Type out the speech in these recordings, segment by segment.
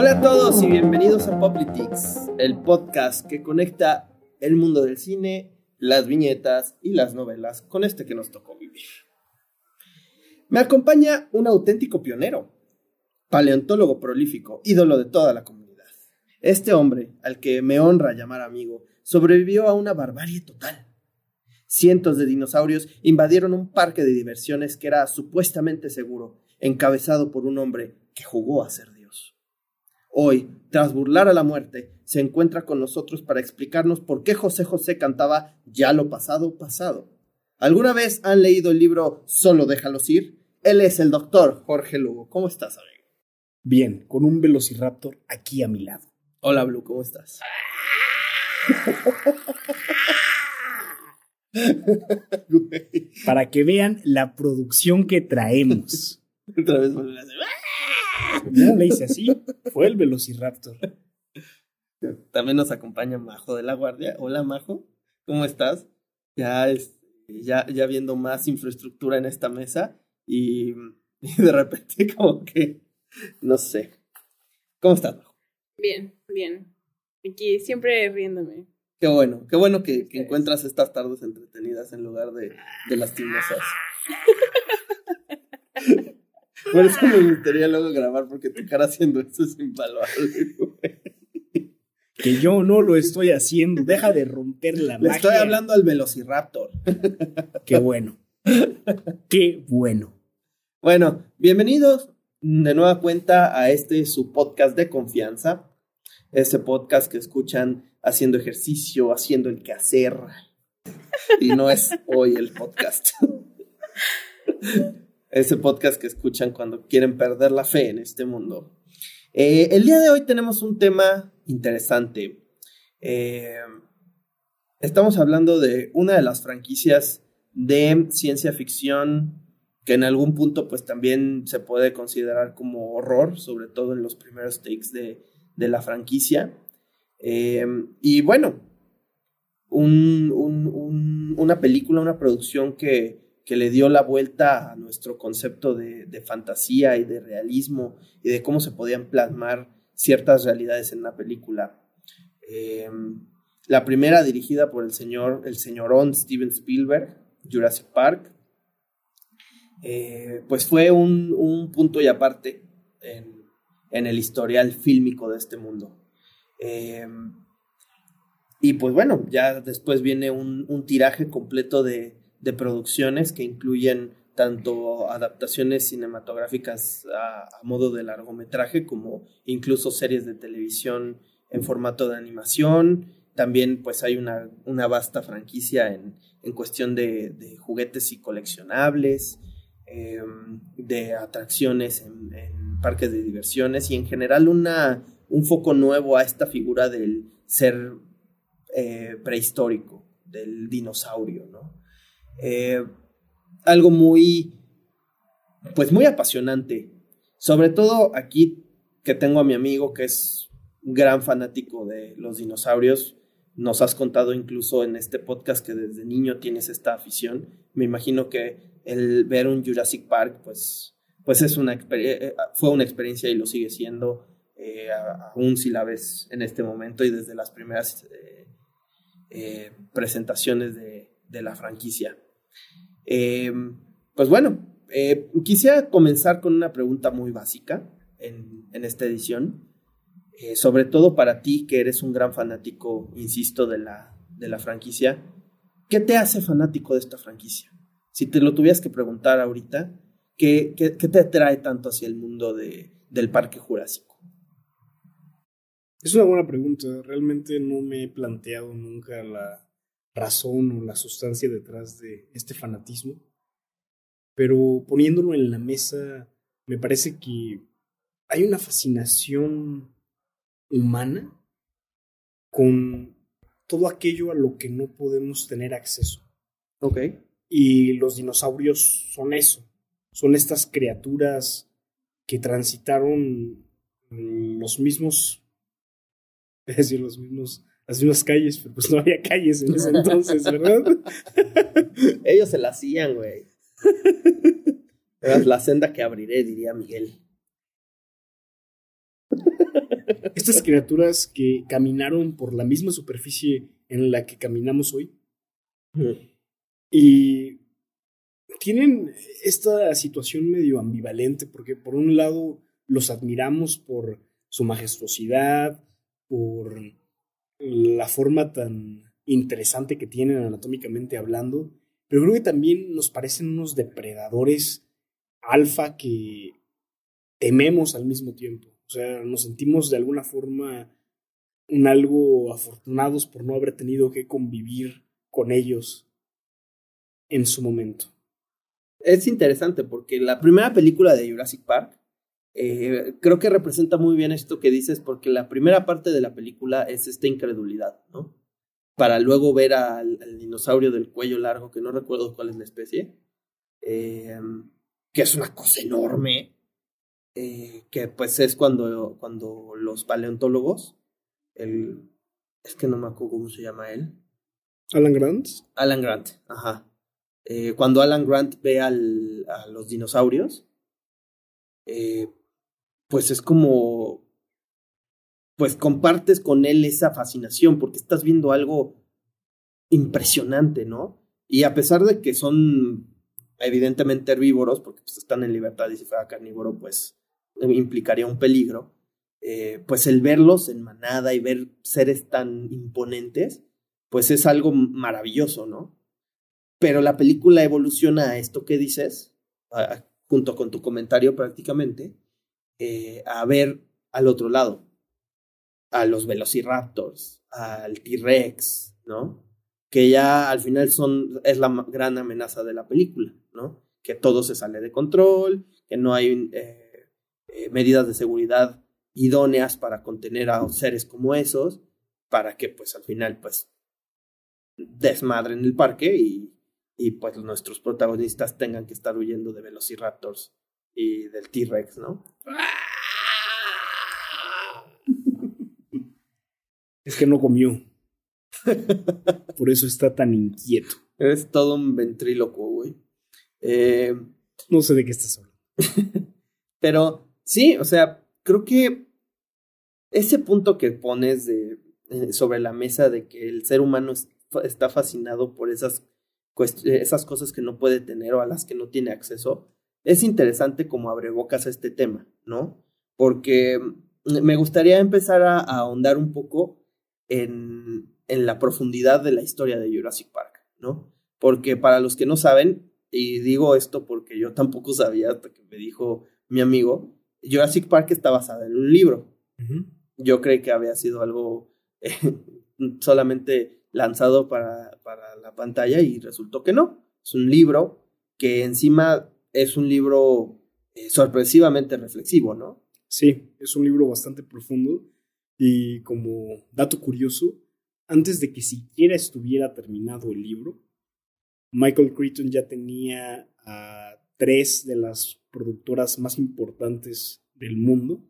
Hola a todos y bienvenidos a Poplitics, el podcast que conecta el mundo del cine, las viñetas y las novelas con este que nos tocó vivir. Me acompaña un auténtico pionero, paleontólogo prolífico, ídolo de toda la comunidad. Este hombre, al que me honra llamar amigo, sobrevivió a una barbarie total. Cientos de dinosaurios invadieron un parque de diversiones que era supuestamente seguro, encabezado por un hombre que jugó a ser. Hoy, tras burlar a la muerte, se encuentra con nosotros para explicarnos por qué José José cantaba Ya lo pasado, pasado. ¿Alguna vez han leído el libro Solo déjalos ir? Él es el doctor Jorge Lugo. ¿Cómo estás, amigo? Bien, con un velociraptor aquí a mi lado. Hola, Blue, ¿cómo estás? Para que vean la producción que traemos. Otra vez No le hice así, fue el velociraptor. También nos acompaña Majo de la Guardia. Hola, Majo, ¿cómo estás? Ya, es, ya, ya viendo más infraestructura en esta mesa y, y de repente como que, no sé. ¿Cómo estás, Majo? Bien, bien. Aquí siempre riéndome. Qué bueno, qué bueno que, que encuentras estas tardes entretenidas en lugar de, de lastimosas. Por eso me gustaría luego grabar, porque tu cara haciendo eso es invaluable. güey. Que yo no lo estoy haciendo, deja de romper la Le magia. estoy hablando al Velociraptor. Qué bueno. Qué bueno. Bueno, bienvenidos de nueva cuenta a este su podcast de confianza. Ese podcast que escuchan haciendo ejercicio, haciendo el quehacer. Y no es hoy el podcast. Ese podcast que escuchan cuando quieren perder la fe en este mundo. Eh, el día de hoy tenemos un tema interesante. Eh, estamos hablando de una de las franquicias de ciencia ficción que en algún punto pues también se puede considerar como horror, sobre todo en los primeros takes de, de la franquicia. Eh, y bueno, un- un- un- una película, una producción que, que le dio la vuelta a nuestro concepto de, de fantasía y de realismo y de cómo se podían plasmar ciertas realidades en una película. Eh, la primera dirigida por el señor, el señorón Steven Spielberg, Jurassic Park, eh, pues fue un, un punto y aparte en, en el historial fílmico de este mundo. Eh, y pues bueno, ya después viene un, un tiraje completo de, de producciones que incluyen tanto adaptaciones cinematográficas a, modo de largometraje como incluso series de televisión en formato de animación. También pues hay una, una vasta franquicia en, en cuestión de, de juguetes y coleccionables, eh, de atracciones en, en parques de diversiones y en general una, un foco nuevo a esta figura del ser eh, prehistórico, del dinosaurio, ¿no? Eh, algo muy, pues muy apasionante. Sobre todo aquí que tengo a mi amigo que es un gran fanático de los dinosaurios. Nos has contado incluso en este podcast que desde niño tienes esta afición. Me imagino que el ver un Jurassic Park, pues, pues es una exper- eh, fue una experiencia y lo sigue siendo, eh, aún si la ves en este momento y desde las primeras eh, eh, presentaciones de la franquicia. Eh, pues bueno, eh, quisiera comenzar con una pregunta muy básica en, esta edición, eh, sobre todo para ti que eres un gran fanático, insisto, de la, de la franquicia. ¿Qué te hace fanático de esta franquicia? Si te lo tuvieras que preguntar ahorita, ¿qué, qué, qué te atrae tanto hacia el mundo de, del Parque Jurásico? Es una buena pregunta. Realmente no me he planteado nunca la razón o la sustancia detrás de este fanatismo. Pero poniéndolo en la mesa, me parece que hay una fascinación humana con todo aquello a lo que no podemos tener acceso. Ok. Y los dinosaurios son eso. Son estas criaturas que transitaron los mismos, es decir, los mismos, las mismas calles, pero pues no había calles en ese entonces, ¿verdad? Ellos se la hacían, güey. Era la senda que abriré, diría Miguel. Estas criaturas que caminaron por la misma superficie en la que caminamos hoy y tienen esta situación medio ambivalente porque por un lado los admiramos por su majestuosidad, por la forma tan interesante que tienen anatómicamente hablando, pero creo que también nos parecen unos depredadores alfa que tememos al mismo tiempo. O sea, nos sentimos de alguna forma un algo afortunados por no haber tenido que convivir con ellos en su momento. Es interesante porque la primera película de Jurassic Park eh, creo que representa muy bien esto que dices porque la primera parte de la película es esta incredulidad, ¿no? Para luego ver al, dinosaurio del cuello largo, que no recuerdo cuál es la especie, eh, que es una cosa enorme, eh, que pues es cuando, cuando los paleontólogos, el, es que no me acuerdo cómo se llama él. Alan Grant. Alan Grant, ajá. Cuando Alan Grant ve al, a los dinosaurios, eh, pues es como, pues compartes con él esa fascinación porque estás viendo algo impresionante, ¿no? Y a pesar de que son evidentemente herbívoros, porque pues, están en libertad y si fuera carnívoro, pues implicaría un peligro, eh, pues el verlos en manada y ver seres tan imponentes, pues es algo maravilloso, ¿no? Pero la película evoluciona a esto que dices, junto con tu comentario prácticamente, eh, a ver al otro lado, a los velociraptors, al T-Rex, ¿no? Que ya al final son, es la gran amenaza de la película, ¿no? Que todo se sale de control, que no hay eh, eh, medidas de seguridad idóneas para contener a seres como esos, para que pues al final pues desmadren el parque y, y pues nuestros protagonistas tengan que estar huyendo de velociraptors y del T-Rex, ¿no? Es que no comió. Por eso está tan inquieto. Es todo un ventríloco, güey. Eh, no sé de qué estás hablando. Pero sí, o sea, creo que ese punto que pones de, eh, sobre la mesa de que el ser humano está fascinado por esas, esas cosas que no puede tener o a las que no tiene acceso, es interesante como abre bocas a este tema, ¿no? Porque mm, me gustaría empezar a, ahondar un poco en, en, la profundidad de la historia de Jurassic Park, ¿no? Porque para los que no saben, y digo esto porque yo tampoco sabía hasta que me dijo mi amigo, Jurassic Park está basada en un libro. Yo creí que había sido algo eh, solamente lanzado para, para la pantalla y resultó que no. Es un libro que encima es un libro eh, sorpresivamente reflexivo, ¿no? Sí, es un libro bastante profundo y como dato curioso, antes de que siquiera estuviera terminado el libro, Michael Crichton ya tenía a tres de las productoras más importantes del mundo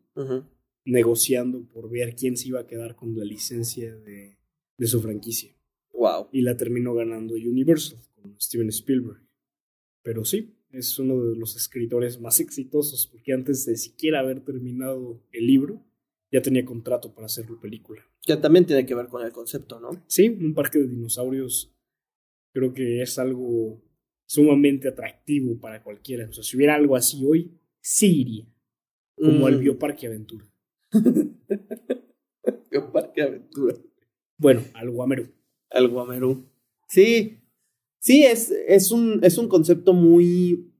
negociando por ver quién se iba a quedar con la licencia de, de su franquicia. Wow. Y la terminó ganando Universal con Steven Spielberg. Pero sí, es uno de los escritores más exitosos, porque antes de siquiera haber terminado el libro, ya tenía contrato para hacer la película. Que también tiene que ver con el concepto, ¿no? Sí, un parque de dinosaurios creo que es algo sumamente atractivo para cualquiera. O sea, si hubiera algo así hoy, sí iría. Como el mm. Bioparque Aventura. Bioparque Aventura. Bueno, al Guamerú. Al Guamerú. Sí, Sí, es, es, un, es un concepto muy,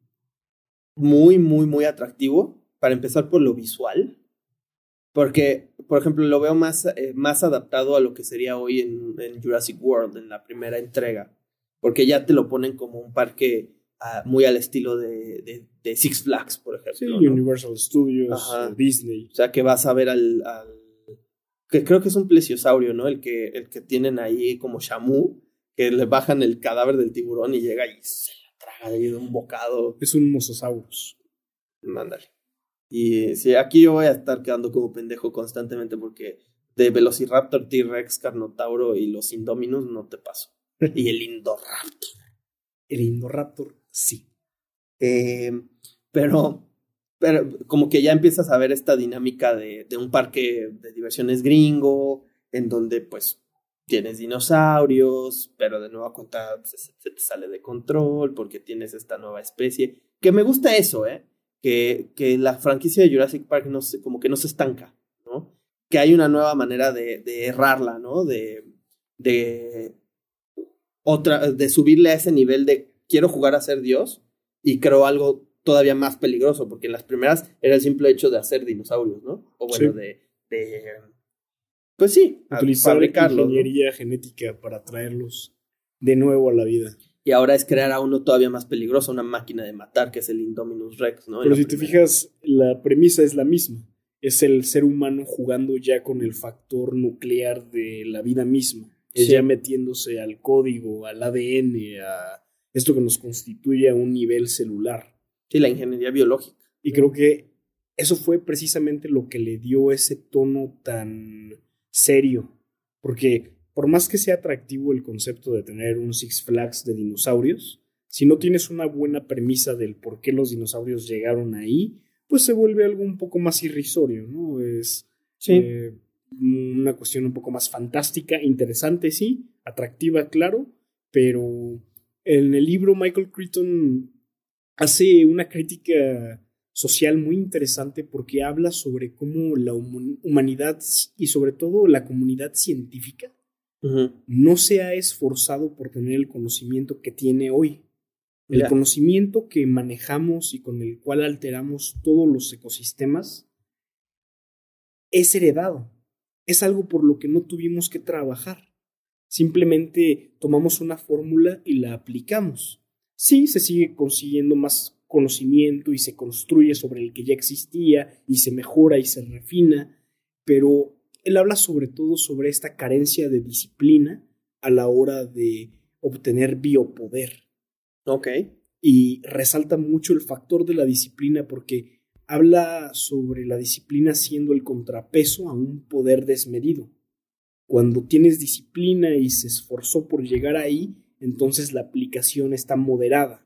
muy, muy, muy atractivo. Para empezar por lo visual. Porque, por ejemplo, lo veo más, eh, más adaptado a lo que sería hoy en, Jurassic World, en la primera entrega. Porque ya te lo ponen como un parque ah, muy al estilo de, de, Six Flags, por ejemplo. Sí, Universal Studios, Disney. O sea, que vas a ver al, al, que creo que es un plesiosaurio, ¿no? El que, el que tienen ahí como Shamu que le bajan el cadáver del tiburón y llega y se la traga de un bocado. Es un mosasaurus. Mándale. Y sí, aquí yo voy a estar quedando como pendejo constantemente porque de Velociraptor, T-Rex, Carnotauro y los Indominus no te paso. y el Indoraptor. El Indoraptor, sí. Eh, pero pero como que ya empiezas a ver esta dinámica de, de un parque de diversiones gringo, en donde pues tienes dinosaurios, pero de nueva cuenta se, se, te sale de control porque tienes esta nueva especie. Que me gusta eso, ¿eh? Que, que la franquicia de Jurassic Park no se, como que no se estanca, ¿no? Que hay una nueva manera de, de errarla, ¿no? De, de otra, de subirle a ese nivel de quiero jugar a ser Dios y creo algo todavía más peligroso, porque en las primeras era el simple hecho de hacer dinosaurios, ¿no? O bueno, Sí. de, de, Pues sí, Utilizar fabricarlos, ¿no? ingeniería genética para traerlos de nuevo a la vida. Y ahora es crear a uno todavía más peligroso, una máquina de matar, que es el Indominus Rex, ¿no? Pero la si te fijas, la premisa es la misma. Es el ser humano jugando ya con el factor nuclear de la vida misma. Es Sí. ya metiéndose al código, al ADN, a esto que nos constituye a un nivel celular. Sí, la ingeniería biológica. Y creo que eso fue precisamente lo que le dio ese tono tan serio. Porque por más que sea atractivo el concepto de tener un Six Flags de dinosaurios, si no tienes una buena premisa del por qué los dinosaurios llegaron ahí, pues se vuelve algo un poco más irrisorio, ¿no? Es Sí. eh, una cuestión un poco más fantástica, interesante, sí, atractiva, claro, pero en el libro Michael Crichton hace una crítica social muy interesante porque habla sobre cómo la hum- humanidad y sobre todo la comunidad científica no se ha esforzado por tener el conocimiento que tiene hoy. El conocimiento que manejamos y con el cual alteramos todos los ecosistemas es heredado. Es algo por lo que no tuvimos que trabajar. Simplemente tomamos una fórmula y la aplicamos. Sí, se sigue consiguiendo más conocimiento y se construye sobre el que ya existía y se mejora y se refina, pero él habla sobre todo sobre esta carencia de disciplina a la hora de obtener biopoder Ok. y resalta mucho el factor de la disciplina porque habla sobre la disciplina siendo el contrapeso a un poder desmedido. Cuando tienes disciplina y se esforzó por llegar ahí, entonces la aplicación está moderada.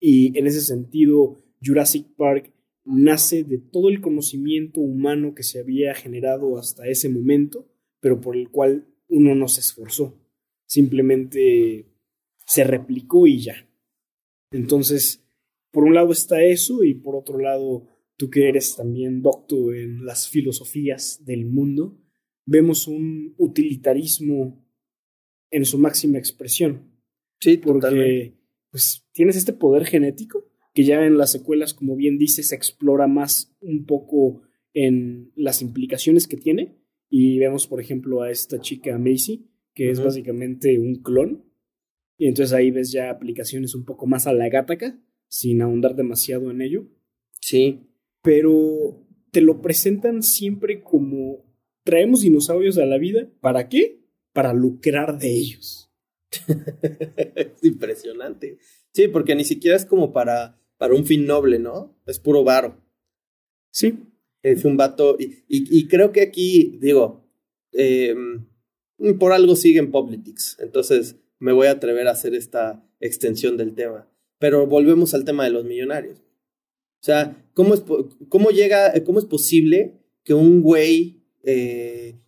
Y en ese sentido, Jurassic Park nace de todo el conocimiento humano que se había generado hasta ese momento, pero por el cual uno no se esforzó. Simplemente se replicó y ya. Entonces, por un lado está eso y por otro lado, tú que eres también docto en las filosofías del mundo, vemos un utilitarismo en su máxima expresión, Sí, totalmente. Pues tienes este poder genético que ya en las secuelas, como bien dices, se explora más un poco en las implicaciones que tiene y vemos, por ejemplo, a esta chica Macy, que es básicamente un clon, y entonces ahí ves ya aplicaciones un poco más a la gataca, sin ahondar demasiado en ello, Sí. pero te lo presentan siempre como traemos dinosaurios a la vida, ¿para qué? Para lucrar de ellos. es impresionante. Sí, porque ni siquiera es como para, para un fin noble, ¿no? Es puro varo. Sí, Es un vato. Y, y, y creo que aquí, digo, eh, por algo siguen Politics. Entonces me voy a atrever a hacer esta extensión del tema. Pero volvemos al tema de los millonarios. O sea, ¿cómo es, cómo llega, cómo es posible que un güey eh,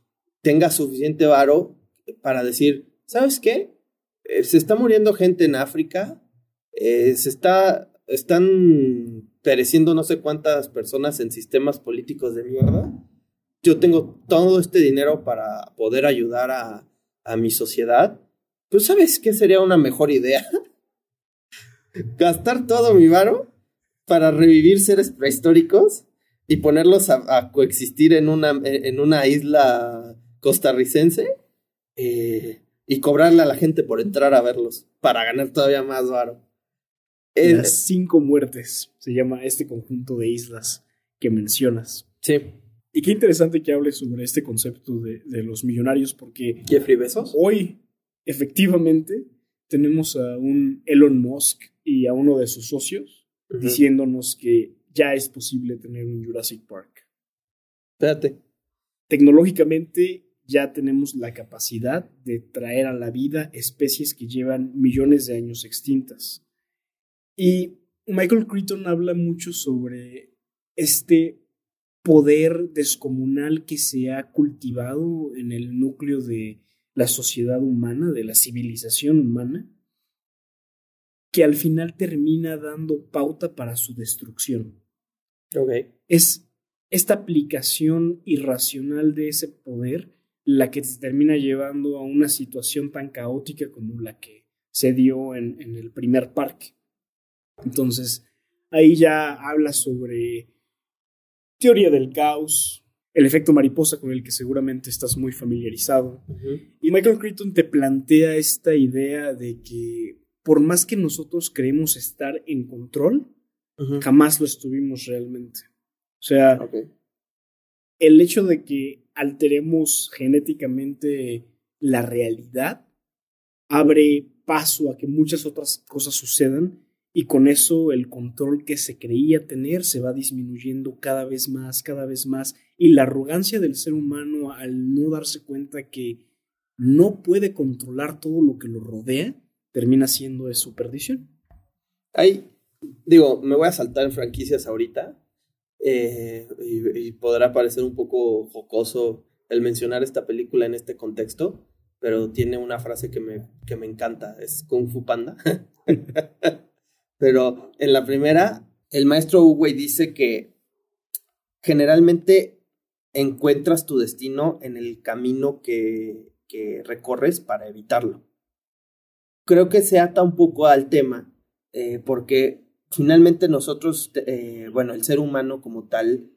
tenga suficiente varo para decir, ¿sabes qué? Eh, se está muriendo gente en África, eh, se está, están pereciendo no sé cuántas personas en sistemas políticos de mierda. Yo tengo todo este dinero para poder ayudar a, a mi sociedad. Pues ¿sabes qué sería una mejor idea? Gastar todo mi varo para revivir seres prehistóricos y ponerlos a, a coexistir en una, en una isla costarricense eh, y cobrarle a la gente por entrar a verlos para ganar todavía más varo. Eh, las cinco muertes se llama este conjunto de islas que mencionas. sí, Y qué interesante que hables sobre este concepto de, de los millonarios, porque Jeffrey Bezos. hoy, efectivamente, tenemos a un Elon Musk y a uno de sus socios diciéndonos que ya es posible tener un Jurassic Park. Espérate. Tecnológicamente ya tenemos la capacidad de traer a la vida especies que llevan millones de años extintas. Y Michael Crichton habla mucho sobre este poder descomunal que se ha cultivado en el núcleo de la sociedad humana, de la civilización humana, que al final termina dando pauta para su destrucción. Es esta aplicación irracional de ese poder la que te termina llevando a una situación tan caótica como la que se dio en, en el primer parque. Entonces, ahí ya habla sobre teoría del caos, el efecto mariposa con el que seguramente estás muy familiarizado. Y Michael Crichton te plantea esta idea de que por más que nosotros creemos estar en control, jamás lo estuvimos realmente. O sea, el hecho de que alteremos genéticamente la realidad abre paso a que muchas otras cosas sucedan y con eso el control que se creía tener se va disminuyendo cada vez más, cada vez más y la arrogancia del ser humano al no darse cuenta que no puede controlar todo lo que lo rodea termina siendo de su perdición. Ahí, digo, me voy a saltar en franquicias ahorita eh, y, podrá parecer un poco jocoso el mencionar esta película en este contexto, pero tiene una frase que me, que me encanta, es Kung Fu Panda. pero en la primera, el maestro Uwei dice que generalmente encuentras tu destino en el camino que, que recorres para evitarlo creo que se ata un poco al tema, eh, porque finalmente nosotros, eh, bueno, el ser humano como tal,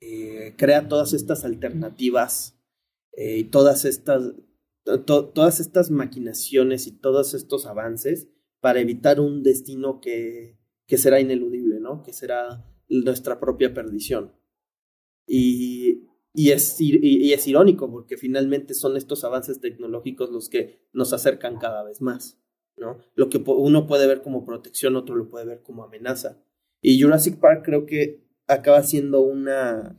eh, crea todas estas alternativas y todas estas, todas estas maquinaciones y todos estos avances para evitar un destino que, que será ineludible, ¿no? Que será nuestra propia perdición. Y, y es, y es irónico porque finalmente son estos avances tecnológicos los que nos acercan cada vez más. ¿No? Lo que uno puede ver como protección, otro lo puede ver como amenaza. Y Jurassic Park creo que acaba siendo una,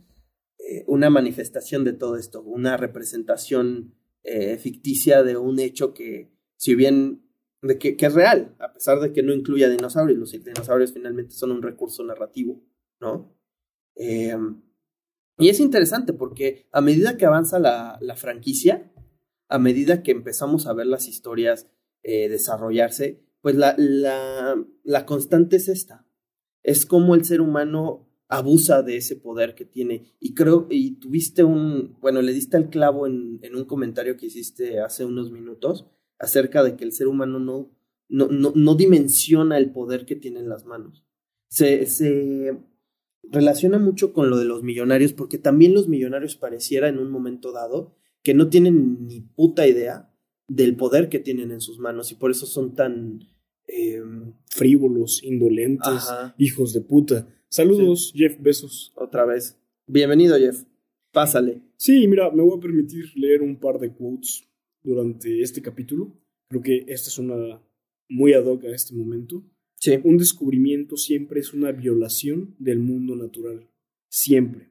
eh, una manifestación de todo esto, una representación eh, ficticia de un hecho que, si bien de que, es real, a pesar de que no incluya dinosaurios, los dinosaurios finalmente son un recurso narrativo, ¿no? Em, y es interesante porque a medida que avanza la, la franquicia, a medida que empezamos a ver las historias eh, desarrollarse, pues la, la, la constante es esta. Es como el ser humano abusa de ese poder que tiene. Y creo, y tuviste un, bueno, le diste el clavo en, en, un comentario que hiciste hace unos minutos acerca de que el ser humano no, no, no, no dimensiona el poder que tiene en las manos. Se, se relaciona mucho con lo de los millonarios, porque también los millonarios pareciera en un momento dado que no tienen ni puta idea del poder que tienen en sus manos y por eso son tan em, frívolos, indolentes, hijos de puta. Saludos, Jeff besos Otra vez. Bienvenido, Jeff. Pásale. Sí, mira, me voy a permitir leer un par de quotes durante este capítulo. Creo que esta es una muy ad hoc a este momento. Sí. Un descubrimiento siempre es una violación del mundo natural. Siempre.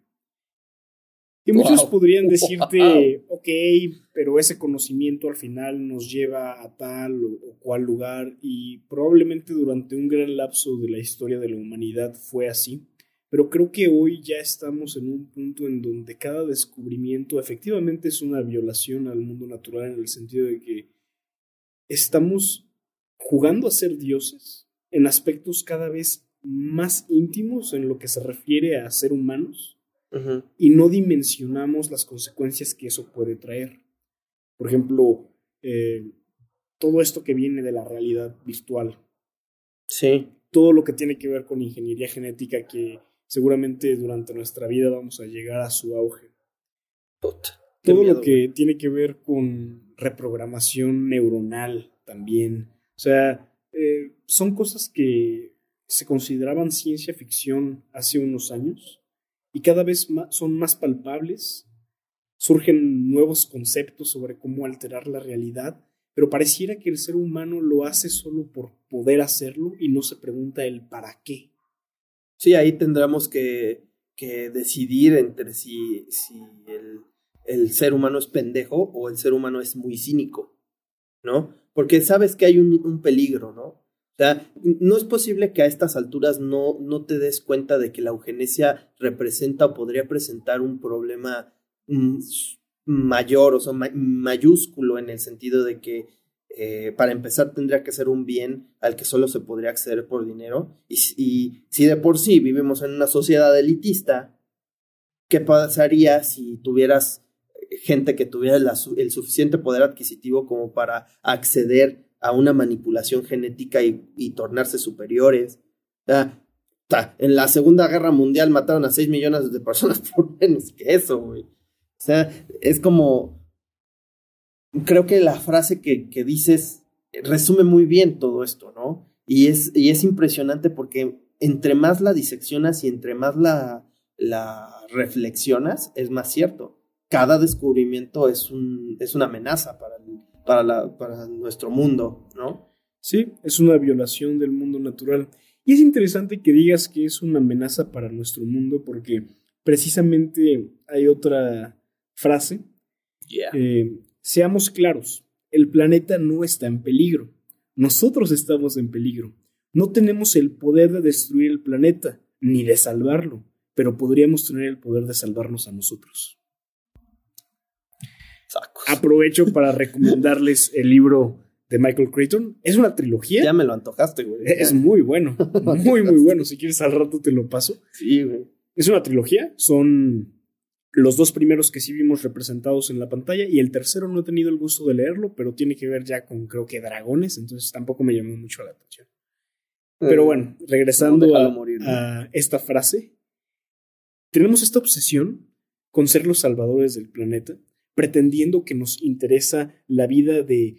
Y muchos podrían decirte, ok, pero ese conocimiento al final nos lleva a tal o, cual lugar y probablemente durante un gran lapso de la historia de la humanidad fue así, pero creo que hoy ya estamos en un punto en donde cada descubrimiento efectivamente es una violación al mundo natural en el sentido de que estamos jugando a ser dioses en aspectos cada vez más íntimos en lo que se refiere a ser humanos y no dimensionamos las consecuencias que eso puede traer. Por ejemplo, eh, todo esto que viene de la realidad virtual. Sí. Todo lo que tiene que ver con ingeniería genética que seguramente durante nuestra vida vamos a llegar a su auge. todo lo que tiene que ver con reprogramación neuronal también. O sea, eh, son cosas que se consideraban ciencia ficción hace unos años y cada vez son más palpables, surgen nuevos conceptos sobre cómo alterar la realidad, pero pareciera que el ser humano lo hace solo por poder hacerlo y no se pregunta el para qué. Sí, ahí tendremos que, que decidir entre si, si el, el, ser humano es pendejo o el ser humano es muy cínico, ¿no? Porque sabes que hay un, un peligro, ¿no? Sea, no es posible que a estas alturas no, no te des cuenta de que la eugenesia representa o podría presentar un problema mm, mayor, o sea, mayúsculo en el sentido de que eh, para empezar tendría que ser un bien al que solo se podría acceder por dinero. Y, y si de por sí vivimos en una sociedad elitista, ¿qué pasaría si tuvieras gente que tuviera el suficiente poder adquisitivo como para acceder a una manipulación genética y, tornarse superiores. en la Segunda Guerra Mundial mataron a 6 millones de personas por menos que eso, güey. O sea, es como... Creo que la frase que, que dices resume muy bien todo esto, ¿no? Y es, y es impresionante porque entre más la diseccionas y entre más la, la reflexionas, es más cierto. Cada descubrimiento es, un, es una amenaza para el, para, la, para nuestro mundo, ¿no? Sí, es una violación del mundo natural. Y es interesante que digas que es una amenaza para nuestro mundo porque precisamente hay otra frase. Eh, seamos claros, el planeta no está en peligro. Nosotros estamos en peligro. No tenemos el poder de destruir el planeta, ni de salvarlo, pero podríamos tener el poder de salvarnos a nosotros. Aprovecho para recomendarles el libro de Michael Creighton. Es una trilogía. Ya me lo antojaste, güey. Es muy bueno. Muy, muy bueno. Si quieres, al rato te lo paso. Sí, güey. Es una trilogía. Son los dos primeros que sí vimos representados en la pantalla y el tercero no he tenido el gusto de leerlo, pero tiene que ver ya con, creo que, dragones. Entonces tampoco me llamó mucho la atención. Pero bueno, regresando a esta frase. Tenemos esta obsesión con ser los salvadores del planeta pretendiendo que nos interesa la vida de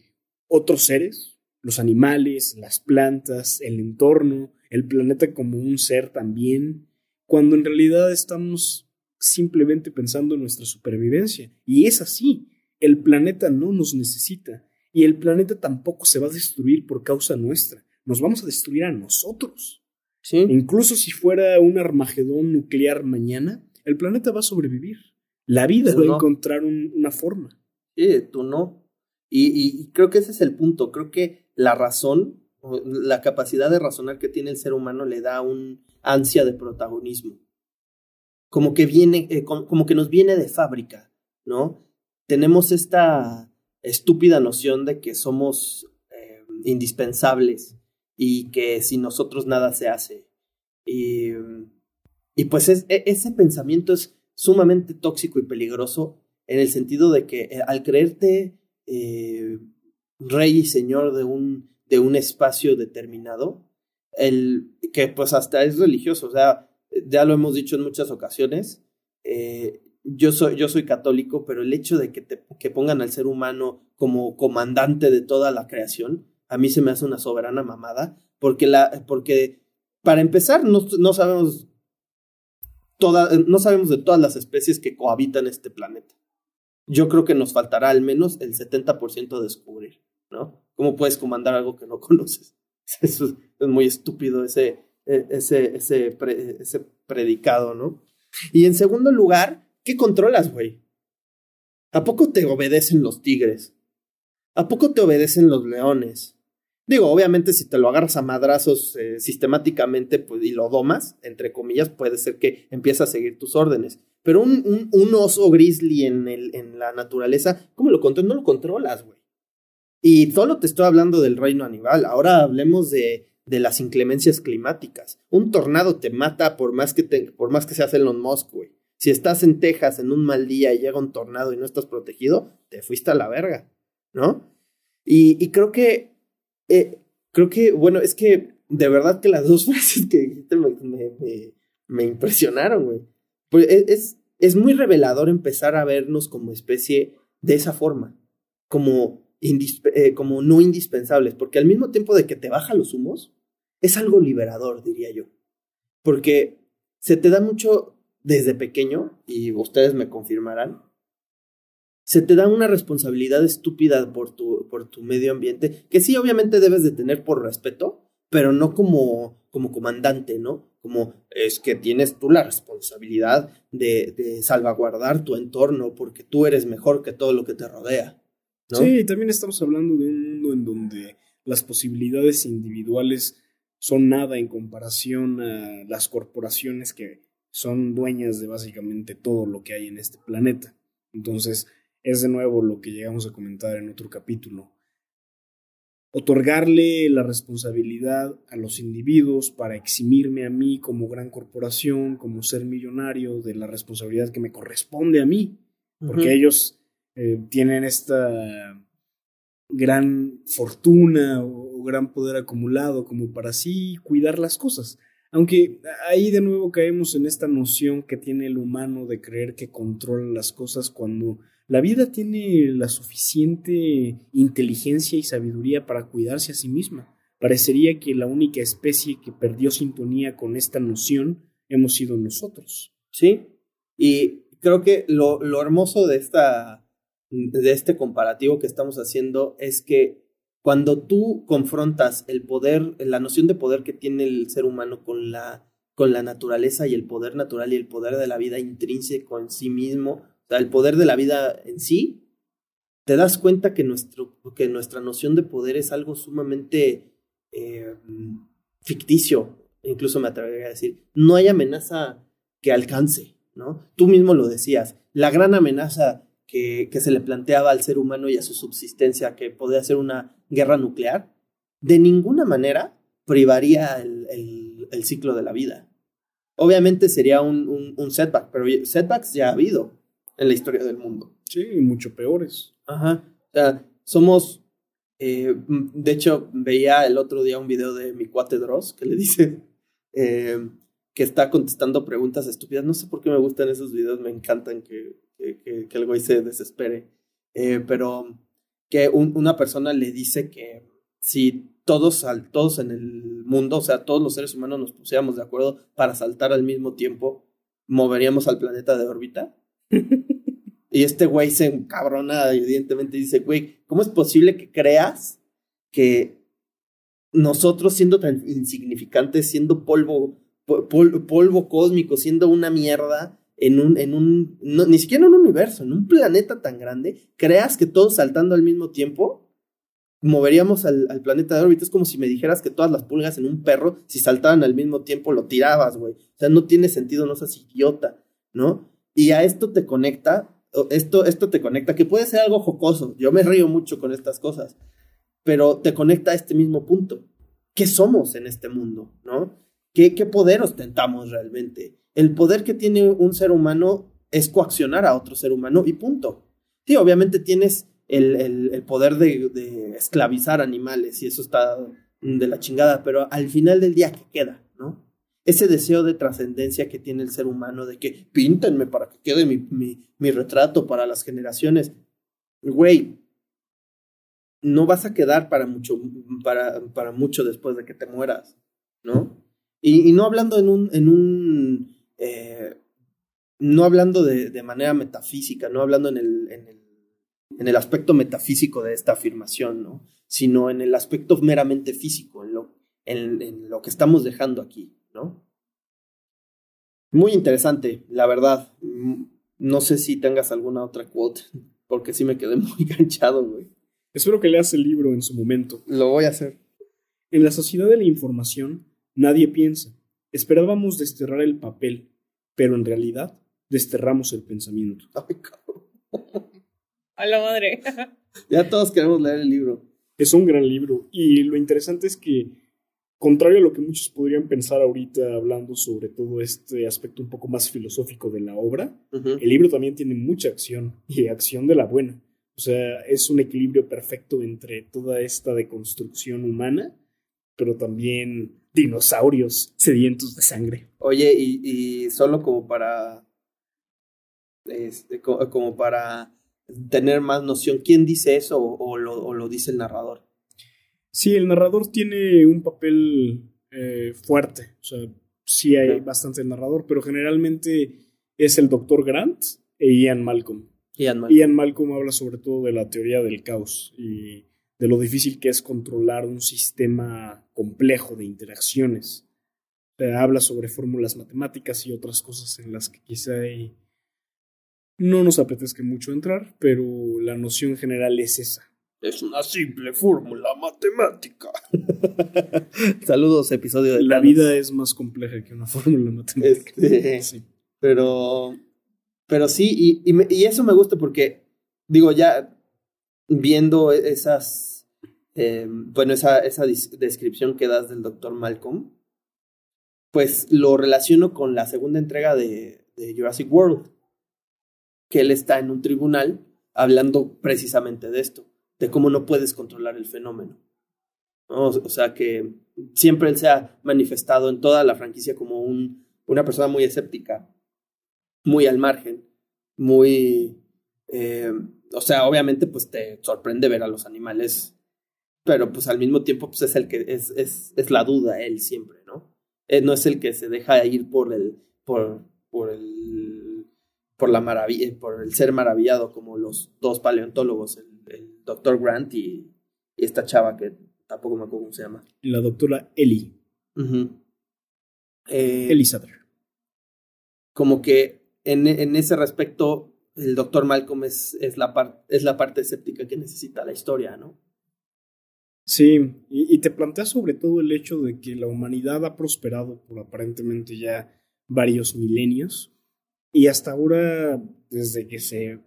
otros seres, los animales, las plantas, el entorno, el planeta como un ser también, cuando en realidad estamos simplemente pensando en nuestra supervivencia. Y es así, el planeta no nos necesita y el planeta tampoco se va a destruir por causa nuestra, nos vamos a destruir a nosotros. ¿Sí? Incluso si fuera un armagedón nuclear mañana, el planeta va a sobrevivir. La vida va a encontrar una forma. Sí, tú no. Y, creo que ese es el punto. Creo que la razón, la capacidad de razonar que tiene el ser humano le da un ansia de protagonismo. Como que viene, eh, como que nos viene de fábrica, ¿no? Tenemos esta estúpida noción de que somos eh, indispensables y que sin nosotros nada se hace. Y, y pues e, ese pensamiento es sumamente tóxico y peligroso en el sentido de que eh, al creerte eh, rey y señor de un, de un espacio determinado, el, que pues hasta es religioso, o sea, ya lo hemos dicho en muchas ocasiones, eh, yo, soy, yo soy católico, pero el hecho de que, te, que pongan al ser humano como comandante de toda la creación, a mí se me hace una soberana mamada, porque, la, porque para empezar no, no sabemos no sabemos de todas las especies que cohabitan este planeta. Yo creo que nos faltará al menos el 70% de descubrir, ¿no? ¿Cómo puedes comandar algo que no conoces? Eso es, muy estúpido ese, e, ese, ese predicado, ¿no? Y en segundo lugar, ¿qué controlas, güey? ¿A poco te obedecen los tigres? ¿A poco te obedecen los leones? Digo, obviamente si te lo agarras a madrazos eh, sistemáticamente pues, y lo domas, entre comillas, puede ser que empiece a seguir tus órdenes. Pero un, un, oso grizzly en, el, en la naturaleza, ¿cómo lo controlas? No lo controlas, güey. Y solo te estoy hablando del reino animal. Ahora hablemos de, de las inclemencias climáticas. Un tornado te mata por más que, te, por más que seas Elon Musk, güey. Si estás en Texas en un mal día y llega un tornado y no estás protegido, te fuiste a la verga, ¿no? Y, y creo que eh, creo que, bueno, es que de verdad que las dos frases que dijiste me, impresionaron, güey. Pues e, es, es muy revelador empezar a vernos como especie de esa forma, como, eh, como no indispensables, porque al mismo tiempo de que te baja los humos, es algo liberador, diría yo. Porque se te da mucho desde pequeño, y ustedes me confirmarán, se te da una responsabilidad estúpida por tu, por tu medio ambiente, que sí, obviamente debes de tener por respeto, pero no como, como comandante, ¿no? Como es que tienes tú la responsabilidad de, salvaguardar tu entorno porque tú eres mejor que todo lo que te rodea. ¿no? Sí, también estamos hablando de un mundo en donde las posibilidades individuales son nada en comparación a las corporaciones que son dueñas de básicamente todo lo que hay en este planeta. Entonces, es de nuevo lo que llegamos a comentar en otro capítulo. Otorgarle la responsabilidad a los individuos para eximirme a mí como gran corporación, como ser millonario, de la responsabilidad que me corresponde a mí, porque ellos eh, tienen esta gran fortuna o, gran poder acumulado como para así cuidar las cosas. Aunque ahí de nuevo caemos en esta noción que tiene el humano de creer que controla las cosas cuando la vida tiene la suficiente inteligencia y sabiduría para cuidarse a sí misma. Parecería que la única especie que perdió sintonía con esta noción hemos sido nosotros. Sí, y creo que lo, lo hermoso de, esta, de este comparativo que estamos haciendo es que cuando tú confrontas el poder, la noción de poder que tiene el ser humano con la, con la naturaleza y el poder natural y el poder de la vida intrínseco en sí mismo, el poder de la vida en sí, te das cuenta que, nuestro, que nuestra noción de poder es algo sumamente eh, ficticio, incluso me atrevería a decir, no hay amenaza que alcance, ¿no? Tú mismo lo decías, la gran amenaza que, que se le planteaba al ser humano y a su subsistencia, que podía ser una guerra nuclear, de ninguna manera privaría el, el, ciclo de la vida. Obviamente sería un, un setback, pero setbacks ya ha habido en la historia del mundo. Sí, mucho peores. Ajá. O sea, somos. Eh, de hecho, veía el otro día un video de mi cuate Dross que le dice eh, que está contestando preguntas estúpidas. No sé por qué me gustan esos videos, me encantan que, que, que, el güey se desespere. Eh, pero que una persona le dice que si todos, todos en el mundo, o sea, todos los seres humanos nos pusiéramos de acuerdo para saltar al mismo tiempo, moveríamos al planeta de órbita. Y este güey se encabrona, evidentemente dice, güey, ¿cómo es posible que creas que nosotros siendo tan insignificantes, siendo polvo, polvo cósmico, siendo una mierda, en un, en un, ni siquiera en un universo, en un planeta tan grande, creas que todos saltando al mismo tiempo moveríamos al, al, planeta de órbita. Es como si me dijeras que todas las pulgas en un perro, si saltaban al mismo tiempo, lo tirabas, güey. O sea, no tiene sentido, no seas idiota, ¿no? Y a esto te conecta, esto, esto te conecta, que puede ser algo jocoso, yo me río mucho con estas cosas, pero te conecta a este mismo punto. ¿Qué somos en este mundo? ¿No? ¿Qué, qué poder ostentamos realmente? El poder que tiene un ser humano es coaccionar a otro ser humano y punto. Sí, obviamente tienes el, el, poder de, de, esclavizar animales y eso está de la chingada, pero al final del día, ¿qué queda? Ese deseo de trascendencia que tiene el ser humano, de que píntenme para que quede mi, mi, retrato para las generaciones. Güey, no vas a quedar para mucho, para, para mucho después de que te mueras, ¿no? Y, no hablando en un, en un eh, no hablando de, de, manera metafísica, no hablando en el, en el, aspecto metafísico de esta afirmación, ¿no? Sino en el aspecto meramente físico, en lo, en lo que estamos dejando aquí. ¿No? Muy interesante, la verdad. Mm, no sé si tengas alguna otra quote, porque sí me quedé muy ganchado, güey. Espero que leas el libro en su momento. Lo voy a hacer. En la sociedad de la información, nadie piensa. Esperábamos desterrar el papel, pero en realidad desterramos el pensamiento. Ay, cabrón. A la madre. ya todos queremos leer el libro. Es un gran libro. Y lo interesante es que contrario a lo que muchos podrían pensar ahorita hablando sobre todo este aspecto un poco más filosófico de la obra, el libro también tiene mucha acción y acción de la buena. O sea, es un equilibrio perfecto entre toda esta deconstrucción humana, pero también dinosaurios sedientos de sangre. Oye, y, solo como para, este, como, para tener más noción, ¿quién dice eso o lo dice el narrador? Sí, el narrador tiene un papel eh, fuerte. O sea, sí hay bastante el narrador, pero generalmente es el doctor Grant e Ian Malcolm. Ian Malcolm. Ian Malcolm habla sobre todo de la teoría del caos y de lo difícil que es controlar un sistema complejo de interacciones. habla sobre fórmulas matemáticas y otras cosas en las que quizá no nos apetezca mucho entrar, pero la noción general es esa Es una simple fórmula matemática. Saludos, episodio de La vida es más compleja que una fórmula matemática. Este, Sí. Pero, pero sí, y, y, me- y eso me gusta porque, digo, ya viendo esas, eh, bueno, esa, esa descripción que das del doctor Malcolm, pues lo relaciono con la segunda entrega de, de Jurassic World, que él está en un tribunal hablando precisamente de esto, de cómo no puedes controlar el fenómeno. ¿no? O sea que siempre él se ha manifestado en toda la franquicia como un, una persona muy escéptica, muy al margen, muy... eh, o sea, obviamente pues te sorprende ver a los animales, pero pues al mismo tiempo pues es el que es, es, es la duda él siempre, ¿no? Él no es el que se deja ir por el, por, por el, por la maravilla, por el ser maravillado como los dos paleontólogos, el, el doctor Grant y, y esta chava que tampoco me acuerdo cómo se llama. La doctora Ellie. Eh, Ellie Satter. como que en, en ese respecto el doctor Malcolm es, es, la par- es la parte escéptica que necesita la historia, ¿no? Sí, y, y te plantea sobre todo el hecho de que la humanidad ha prosperado por aparentemente ya varios milenios y hasta ahora, desde que se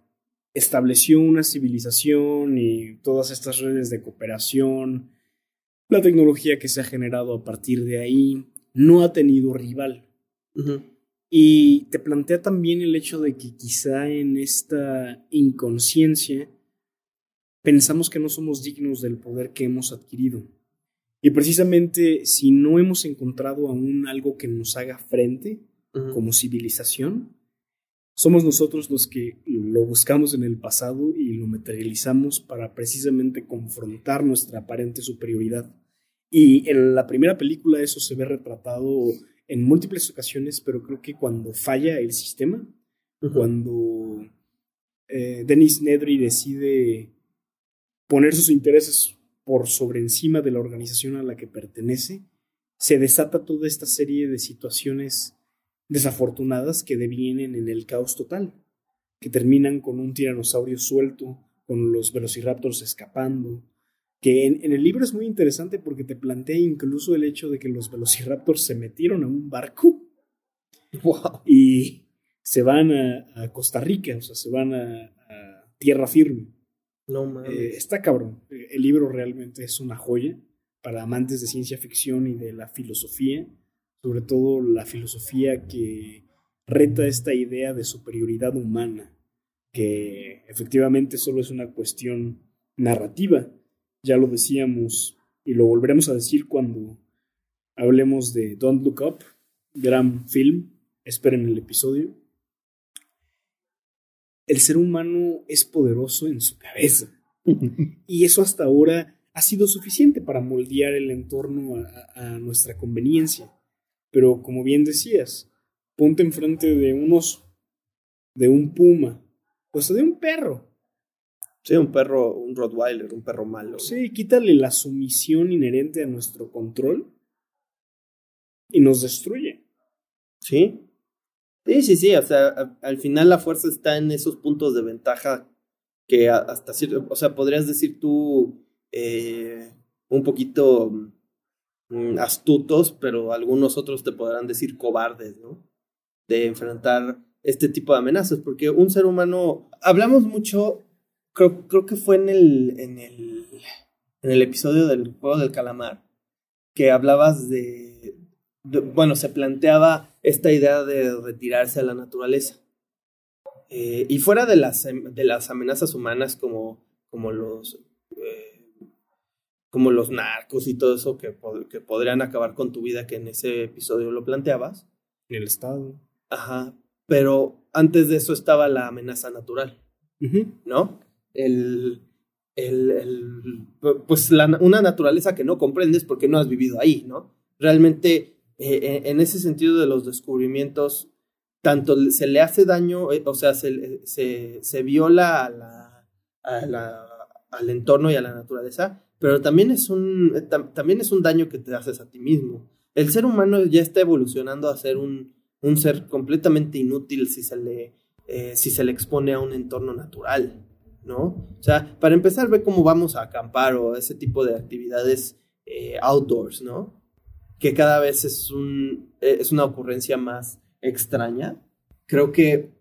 estableció una civilización y todas estas redes de cooperación, la tecnología que se ha generado a partir de ahí, no ha tenido rival. Y te plantea también el hecho de que quizá en esta inconsciencia pensamos que no somos dignos del poder que hemos adquirido. Y precisamente si no hemos encontrado aún algo que nos haga frente como civilización, somos nosotros los que lo buscamos en el pasado y lo materializamos para precisamente confrontar nuestra aparente superioridad. Y en la primera película eso se ve retratado en múltiples ocasiones, pero creo que cuando falla el sistema, cuando eh, Dennis Nedry decide poner sus intereses por sobre encima de la organización a la que pertenece, se desata toda esta serie de situaciones desafortunadas que devienen en el caos total, que terminan con un tiranosaurio suelto, con los velociraptors escapando, que en, en el libro es muy interesante porque te plantea incluso el hecho de que los velociraptors se metieron a un barco Wow. y se van a, a Costa Rica, o sea, se van a, a tierra firme. No mames. Eh, está cabrón. El libro realmente es una joya para amantes de ciencia ficción y de la filosofía, sobre todo la filosofía que reta esta idea de superioridad humana, que efectivamente solo es una cuestión narrativa. Ya lo decíamos y lo volveremos a decir cuando hablemos de Don't Look Up, gran film, esperen el episodio. El ser humano es poderoso en su cabeza. Y eso hasta ahora ha sido suficiente para moldear el entorno a, a nuestra conveniencia. Pero como bien decías, ponte enfrente de un oso, de un puma, o hasta de un perro. Sí, un perro, un Rottweiler, un perro malo. Sí, quítale la sumisión inherente a nuestro control y nos destruye. Sí. Sí, sí, sí. O sea, a- al final la fuerza está en esos puntos de ventaja que hasta cierto, o sea, podrías decir tú eh, un poquito mm, astutos, pero algunos otros te podrán decir cobardes, ¿no? De enfrentar este tipo de amenazas, porque un ser humano, hablamos mucho, creo, creo que fue en el, en el, en el episodio del juego del calamar, que hablabas de, bueno, se planteaba esta idea de retirarse a la naturaleza. Eh, y fuera de las, em- de las amenazas humanas como, como los como los narcos y todo eso que, que podrían acabar con tu vida, que en ese episodio lo planteabas. El Estado. Ajá. Pero antes de eso estaba la amenaza natural. ¿no? El, el, el- pues la- una naturaleza que no comprendes porque no has vivido ahí, ¿no? Realmente, eh, en ese sentido de los descubrimientos, tanto se le hace daño, eh, o sea, se, se, se viola a la, a la- al entorno y a la naturaleza, pero también es, un, eh, tam- también es un daño que te haces a ti mismo. El ser humano ya está evolucionando a ser un, un ser completamente inútil si se le, eh, si se le expone a un entorno natural. ¿no? O sea, para empezar, ve cómo vamos a acampar o ese tipo de actividades eh, outdoors, ¿no? Que cada vez es, un, eh, es una ocurrencia más extraña. Creo que,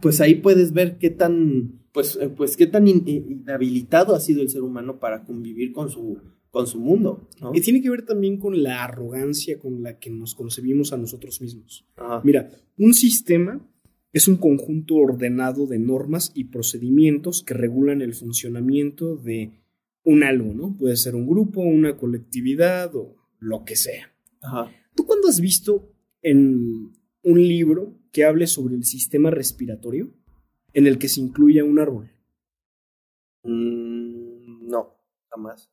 pues ahí puedes ver qué tan, pues, eh, pues qué tan inhabilitado ha sido el ser humano para convivir con su, con su mundo. ¿no? Y tiene que ver también con la arrogancia con la que nos concebimos a nosotros mismos. Mira, un sistema es un conjunto ordenado de normas y procedimientos que regulan el funcionamiento de un algo, ¿no? Puede ser un grupo, una colectividad o lo que sea. Ajá. ¿Tú cuándo has visto en un libro que hable sobre el sistema respiratorio en el que se incluya un árbol? Mm, no, jamás.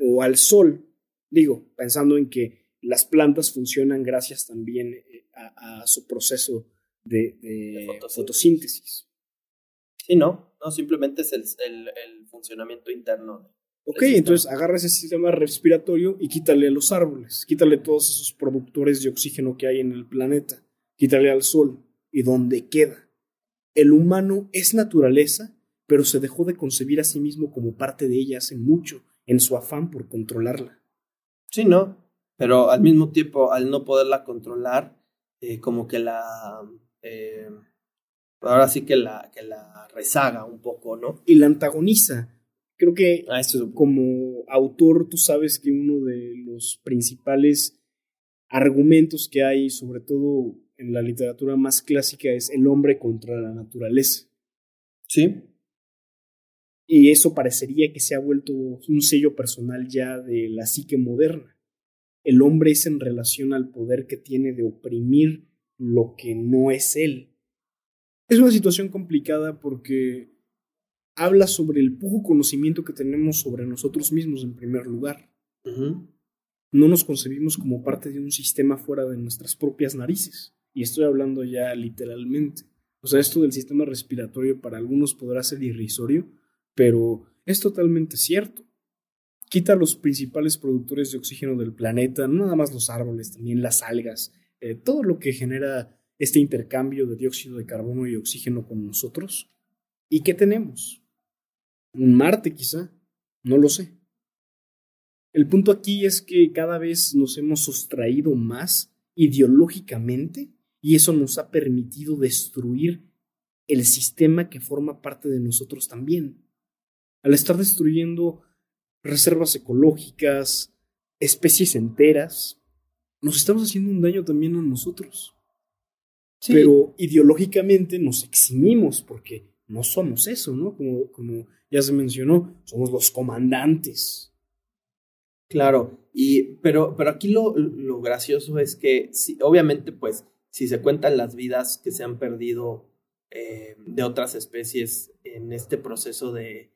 O al sol, digo, pensando en que las plantas funcionan gracias también eh, a su proceso de, fotosíntesis. Sí, no, no, simplemente es el, el, funcionamiento interno. Ok, entonces agarra ese sistema respiratorio y quítale a los árboles, quítale todos esos productores de oxígeno que hay en el planeta, quítale al sol y donde queda. El humano es naturaleza, pero se dejó de concebir a sí mismo como parte de ella hace mucho, en su afán por controlarla. Sí, no, pero al mismo tiempo, al no poderla controlar, eh, como que la eh, ahora sí que la, que la rezaga un poco, ¿no? Y la antagoniza. Creo que ah, como autor tú sabes que uno de los principales argumentos que hay, sobre todo en la literatura más clásica, es el hombre contra la naturaleza. Sí. Y eso parecería que se ha vuelto un sello personal ya de la psique moderna. El hombre es en relación al poder que tiene de oprimir lo que no es él. Es una situación complicada porque habla sobre el poco conocimiento que tenemos sobre nosotros mismos en primer lugar. No nos concebimos como parte de un sistema fuera de nuestras propias narices. Y estoy hablando ya literalmente. O sea, esto del sistema respiratorio para algunos podrá ser irrisorio, pero es totalmente cierto. Quita los principales productores de oxígeno del planeta, no nada más los árboles, también las algas, eh, todo lo que genera este intercambio de dióxido de carbono y oxígeno con nosotros. ¿Y qué tenemos? ¿Un Marte quizá? No lo sé. El punto aquí es que cada vez nos hemos sustraído más ideológicamente y eso nos ha permitido destruir el sistema que forma parte de nosotros también. Al estar destruyendo reservas ecológicas, especies enteras, nos estamos haciendo un daño también a nosotros. Pero ideológicamente nos eximimos porque no somos eso, ¿no? Como, como ya se mencionó, somos los comandantes. Claro, y, pero, pero aquí lo, lo gracioso es que, obviamente, pues, si se cuentan las vidas que se han perdido eh, de otras especies en este proceso de,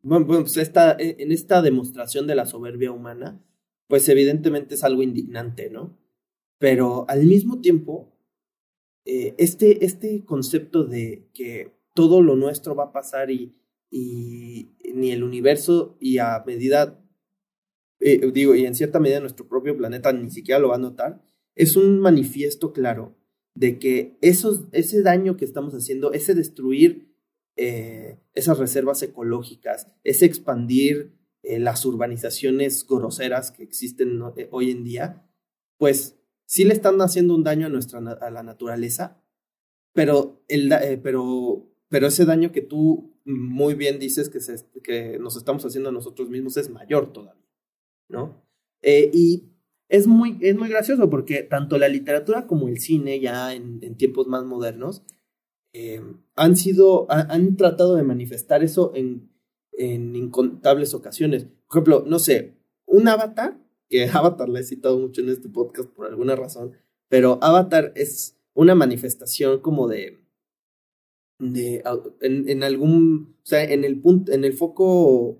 bueno, pues esta, en esta demostración de la soberbia humana, pues evidentemente es algo indignante, ¿no? Pero al mismo tiempo, eh, este, este concepto de que todo lo nuestro va a pasar y, y ni el universo y a medida, eh, digo, y en cierta medida nuestro propio planeta ni siquiera lo va a notar, es un manifiesto claro de que esos, ese daño que estamos haciendo, ese destruir eh, esas reservas ecológicas, ese expandir eh, las urbanizaciones groseras que existen eh, hoy en día, pues sí le están haciendo un daño a, nuestra, a la naturaleza, pero, el, pero, pero ese daño que tú muy bien dices que, que nos estamos haciendo a nosotros mismos es mayor todavía, ¿no? y es muy, es muy gracioso porque tanto la literatura como el cine, ya en, tiempos más modernos, han sido, han tratado de manifestar eso en en incontables ocasiones. Por ejemplo, no sé, un avatar, que Avatar le he citado mucho en este podcast por alguna razón, pero Avatar es una manifestación como de, de en, en algún, o sea, en el punto, en el foco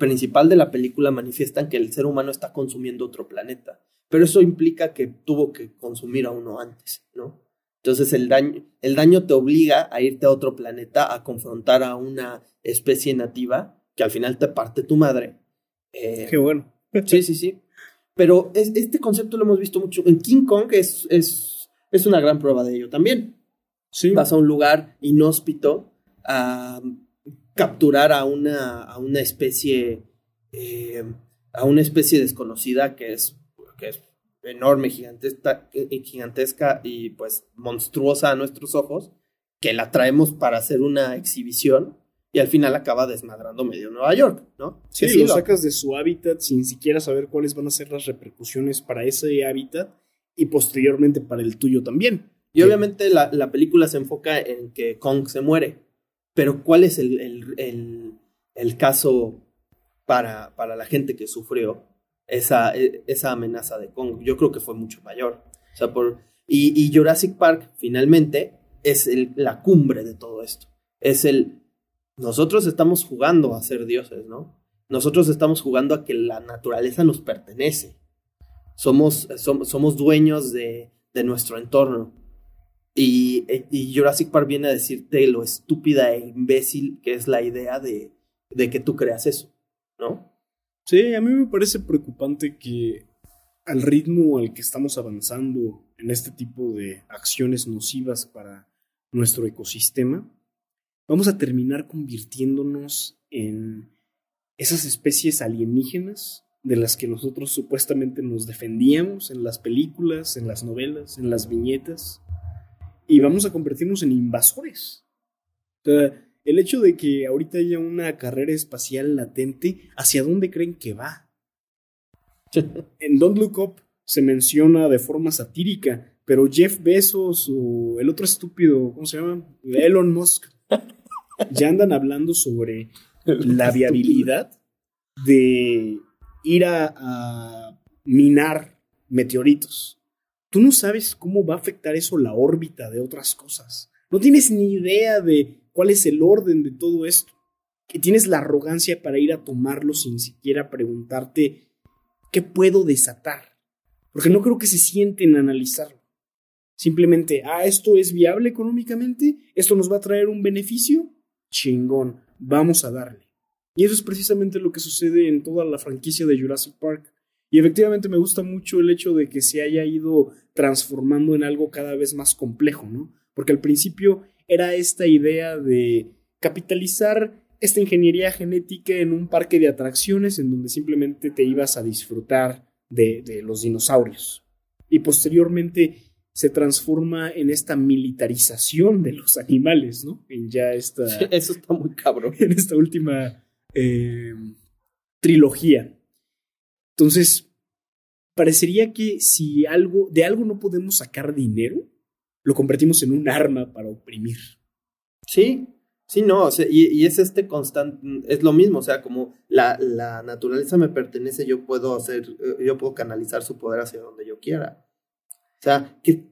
principal de la película manifiestan que el ser humano está consumiendo otro planeta, pero eso implica que tuvo que consumir a uno antes, ¿no? Entonces el daño, el daño te obliga a irte a otro planeta, a confrontar a una especie nativa que al final te parte tu madre. Eh, Qué bueno. sí, sí, sí. Pero este concepto lo hemos visto mucho. En King Kong es, es, es una gran prueba de ello también. Sí. Vas a un lugar inhóspito a capturar a una, a una especie, eh, a una especie desconocida que es, que es enorme, gigantesca, gigantesca y pues monstruosa a nuestros ojos, que la traemos para hacer una exhibición y al final acaba desmadrando medio Nueva York, ¿no? Sí, lo sacas de su hábitat sin siquiera saber cuáles van a ser las repercusiones para ese hábitat y posteriormente para el tuyo también. Y obviamente la, la película se enfoca en que Kong se muere, pero ¿cuál es el, el, el, caso para, para la gente que sufrió esa, e, esa amenaza de Kong? Yo creo que fue mucho mayor. O sea, por, y, y Jurassic Park finalmente es la cumbre de todo esto. Es el nosotros estamos jugando a ser dioses, ¿no? Nosotros estamos jugando a que la naturaleza nos pertenece. Somos, somos, dueños de, de, nuestro entorno. Y, Jurassic Park viene a decirte lo estúpida e imbécil que es la idea de, de que tú creas eso, ¿no? Sí, a mí me parece preocupante que al ritmo al que estamos avanzando en este tipo de acciones nocivas para nuestro ecosistema, vamos a terminar convirtiéndonos en esas especies alienígenas de las que nosotros supuestamente nos defendíamos en las películas, en las novelas, en las viñetas, y vamos a convertirnos en invasores. O sea, el hecho de que ahorita haya una carrera espacial latente, ¿hacia dónde creen que va? en Don't Look Up se menciona de forma satírica, pero Jeff Bezos o el otro estúpido, ¿cómo se llama? Elon Musk ya andan hablando sobre la viabilidad de ir a, minar meteoritos. Tú no sabes cómo va a afectar eso la órbita de otras cosas. No tienes ni idea de cuál es el orden de todo esto. Que tienes la arrogancia para ir a tomarlo sin siquiera preguntarte qué puedo desatar. Porque no creo que se sienten a analizarlo. Simplemente, ah, esto es viable económicamente, esto nos va a traer un beneficio, chingón, vamos a darle. Y eso es precisamente lo que sucede en toda la franquicia de Jurassic Park. Y efectivamente me gusta mucho el hecho de que se haya ido transformando en algo cada vez más complejo, ¿no? Porque al principio era esta idea de capitalizar esta ingeniería genética en un parque de atracciones en donde simplemente te ibas a disfrutar de, de los dinosaurios. Y posteriormente se transforma en esta militarización de los animales, ¿no? En ya esta. eso está muy cabrón. En esta última eh, trilogía. Entonces, parecería que si algo, de algo no podemos sacar dinero, lo convertimos en un arma para oprimir. Sí, sí, no, o sea, y, es este constante, es lo mismo, o sea, como la, la naturaleza me pertenece, yo puedo hacer, eh, yo puedo canalizar su poder hacia donde yo quiera. O sea, que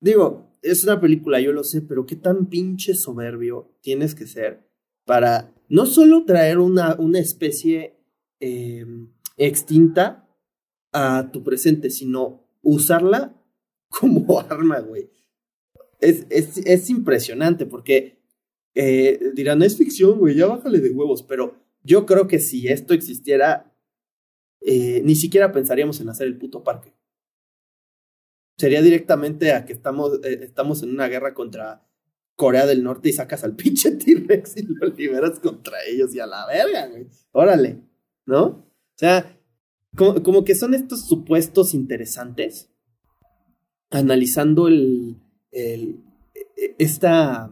digo, es una película, yo lo sé, pero qué tan pinche soberbio tienes que ser para no solo traer una, una especie em, extinta a tu presente, sino usarla como arma, güey. Es, es, es, impresionante porque eh, dirán, es ficción, güey, ya bájale de huevos, pero yo creo que si esto existiera, eh, ni siquiera pensaríamos en hacer el puto parque sería directamente a que estamos, eh, estamos en una guerra contra Corea del Norte y sacas al pinche T-Rex y lo liberas contra ellos y a la verga, güey. Órale, ¿no? O sea, como, como que son estos supuestos interesantes, analizando el, el, e, esta,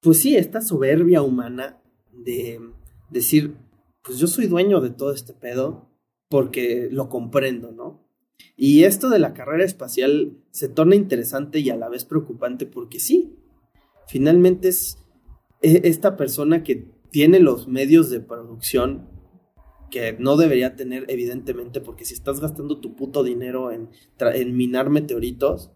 pues sí, esta soberbia humana de decir, pues yo soy dueño de todo este pedo porque lo comprendo, ¿no? Y esto de la carrera espacial se torna interesante y a la vez preocupante porque sí, finalmente es e, esta persona que tiene los medios de producción que no debería tener evidentemente porque si estás gastando tu puto dinero en, minar meteoritos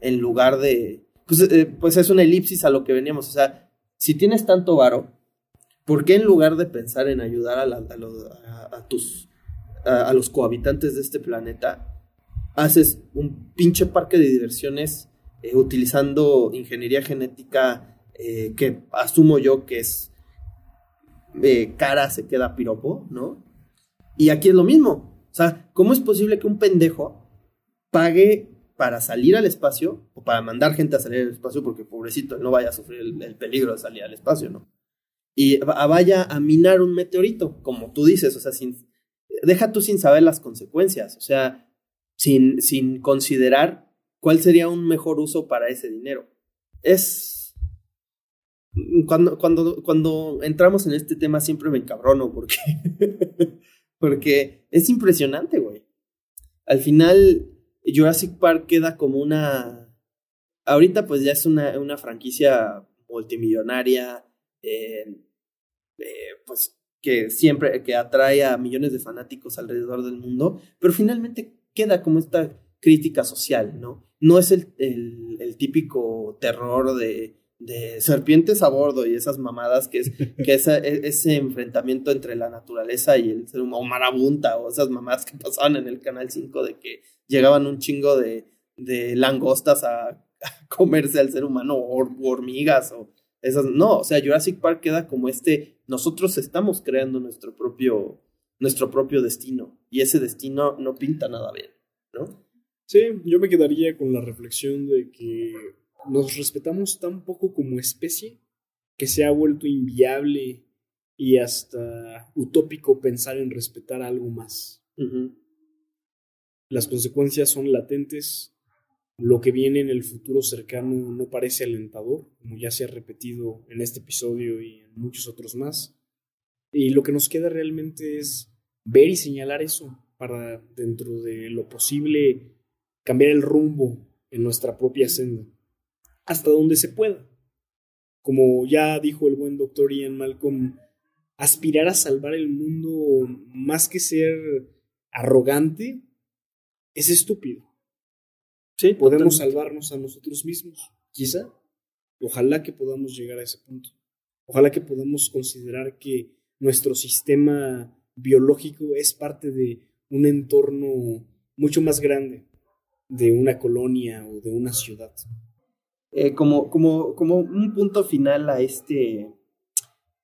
en lugar de... Pues, eh, pues, es una elipsis a lo que veníamos, o sea, si tienes tanto varo, ¿por qué en lugar de pensar en ayudar a, a, tus, a los cohabitantes de este planeta, haces un pinche parque de diversiones eh, utilizando ingeniería genética eh, que asumo yo que es cara se queda piropo, ¿no? Y aquí es lo mismo. O sea, ¿cómo es posible que un pendejo pague para salir al espacio o para mandar gente a salir al espacio porque pobrecito no vaya a sufrir el, peligro de salir al espacio, ¿no? Y vaya a minar un meteorito, como tú dices, o sea, sin, deja tú sin saber las consecuencias, o sea, sin, sin considerar cuál sería un mejor uso para ese dinero. Es... Cuando, cuando, cuando entramos en este tema siempre me encabrono porque, porque es impresionante, güey. Al final, Jurassic Park queda como una... Ahorita pues ya es una, una franquicia multimillonaria, eh, eh, pues que siempre, que atrae a millones de fanáticos alrededor del mundo, pero finalmente queda como esta crítica social, ¿no? No es el, el, típico terror de, de, serpientes a bordo y esas mamadas que es que e, ese enfrentamiento entre la naturaleza y el ser humano, o marabunta, o esas mamadas que pasaban en el Canal 5 de que llegaban un chingo de, de langostas a, comerse al ser humano, o, hormigas, o esas. No, o sea, Jurassic Park queda como este, nosotros estamos creando nuestro propio, nuestro propio destino, y ese destino no pinta nada bien, ¿no? Sí, yo me quedaría con la reflexión de que nos respetamos tan poco como especie que se ha vuelto inviable y hasta utópico pensar en respetar algo más. Las consecuencias son latentes. Lo que viene en el futuro cercano no parece alentador, como ya se ha repetido en este episodio y en muchos otros más. Y lo que nos queda realmente es ver y señalar eso para, dentro de lo posible, cambiar el rumbo en nuestra propia senda, hasta donde se pueda. Como ya dijo el buen doctor Ian Malcolm, aspirar a salvar el mundo más que ser arrogante es estúpido. Sí, podemos salvarnos a nosotros mismos, quizá. Ojalá que podamos llegar a ese punto. Ojalá que podamos considerar que nuestro sistema biológico es parte de un entorno mucho más grande, de una colonia o de una ciudad. Eh, como, como, como un punto final a este,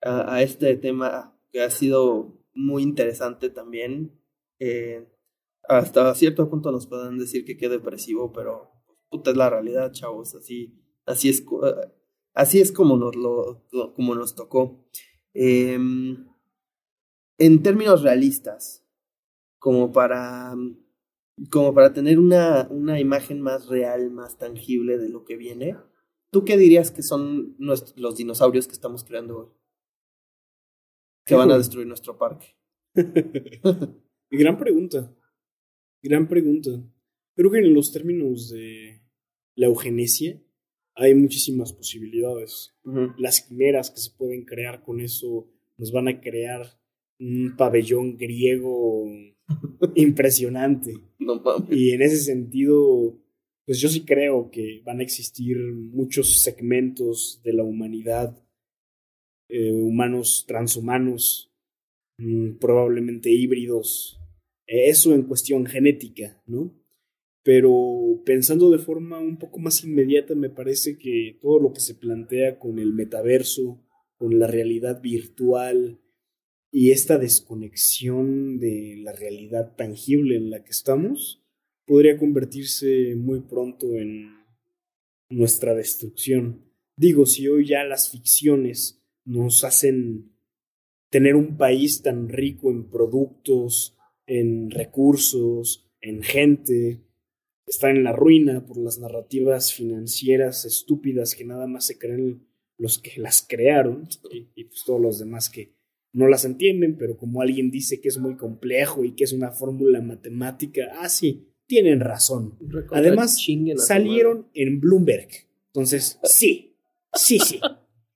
a, este tema que ha sido muy interesante también, eh, hasta cierto punto nos pueden decir que quede depresivo, pero puta es la realidad, chavos, así, así es, así es como nos, lo, como nos tocó. Em, en términos realistas, como para como para tener una, una imagen más real, más tangible de lo que viene, ¿tú qué dirías que son los dinosaurios que estamos creando hoy? Que van a destruir nuestro parque. Gran pregunta. Gran pregunta. Creo que en los términos de la eugenesia hay muchísimas posibilidades. Las quimeras que se pueden crear con eso nos van a crear un pabellón griego impresionante. Y en ese sentido, pues yo sí creo que van a existir muchos segmentos de la humanidad, eh, humanos transhumanos, mm, probablemente híbridos, eso en cuestión genética, ¿no? Pero pensando de forma un poco más inmediata, me parece que todo lo que se plantea con el metaverso, con la realidad virtual, y esta desconexión de la realidad tangible en la que estamos podría convertirse muy pronto en nuestra destrucción. Digo, si hoy ya las ficciones nos hacen tener un país tan rico en productos, en recursos, en gente, está en la ruina por las narrativas financieras estúpidas que nada más se creen los que las crearon y, pues todos los demás que no las entienden, pero como alguien dice que es muy complejo y que es una fórmula matemática, ah, sí, tienen razón. Además, salieron en Bloomberg. Entonces, sí, sí, sí.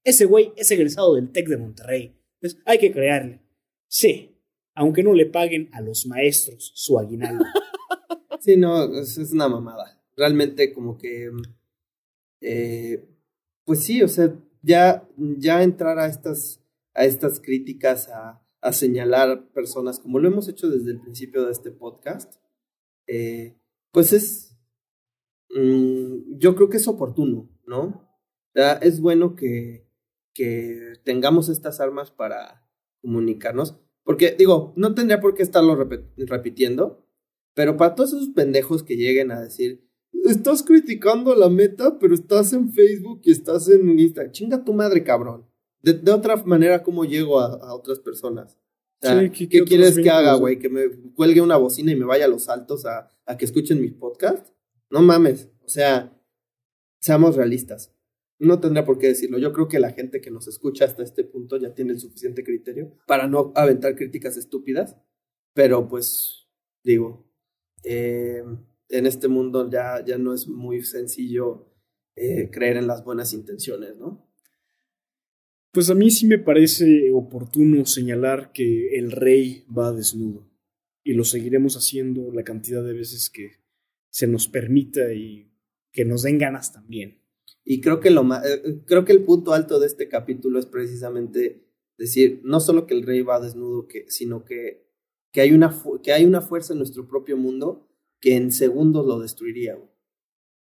Ese güey es egresado del TEC de Monterrey. Entonces, hay que crearle. Sí, aunque no le paguen a los maestros su aguinaldo. Sí, no, es, una mamada. Realmente como que... Eh, pues sí, o sea, ya, ya entrar a estas a estas críticas, a, señalar personas, como lo hemos hecho desde el principio de este podcast, eh, pues es, mm, yo creo que es oportuno, ¿no? es bueno que, que tengamos estas armas para comunicarnos, porque digo, no tendría por qué estarlo repitiendo, pero para todos esos pendejos que lleguen a decir, estás criticando la meta, pero estás en Facebook y estás en Instagram. Chinga tu madre, cabrón. De, otra manera, ¿cómo llego a, otras personas? ¿Qué, quieres que haga, güey? ¿Que me cuelgue una bocina y me vaya a los altos a, a que escuchen mis podcasts? No mames. O sea, seamos realistas. No tendría por qué decirlo. Yo creo que la gente que nos escucha hasta este punto ya tiene el suficiente criterio para no aventar críticas estúpidas. Pero pues, digo, eh, en este mundo ya, ya no es muy sencillo eh, creer en las buenas intenciones, ¿no? Pues a mí sí me parece oportuno señalar que el rey va desnudo y lo seguiremos haciendo la cantidad de veces que se nos permita y que nos den ganas también. Y creo que, lo eh, creo que el punto alto de este capítulo es precisamente decir, no solo que el rey va desnudo, sino que, que, hay una que hay una fuerza en nuestro propio mundo que en segundos lo destruiría.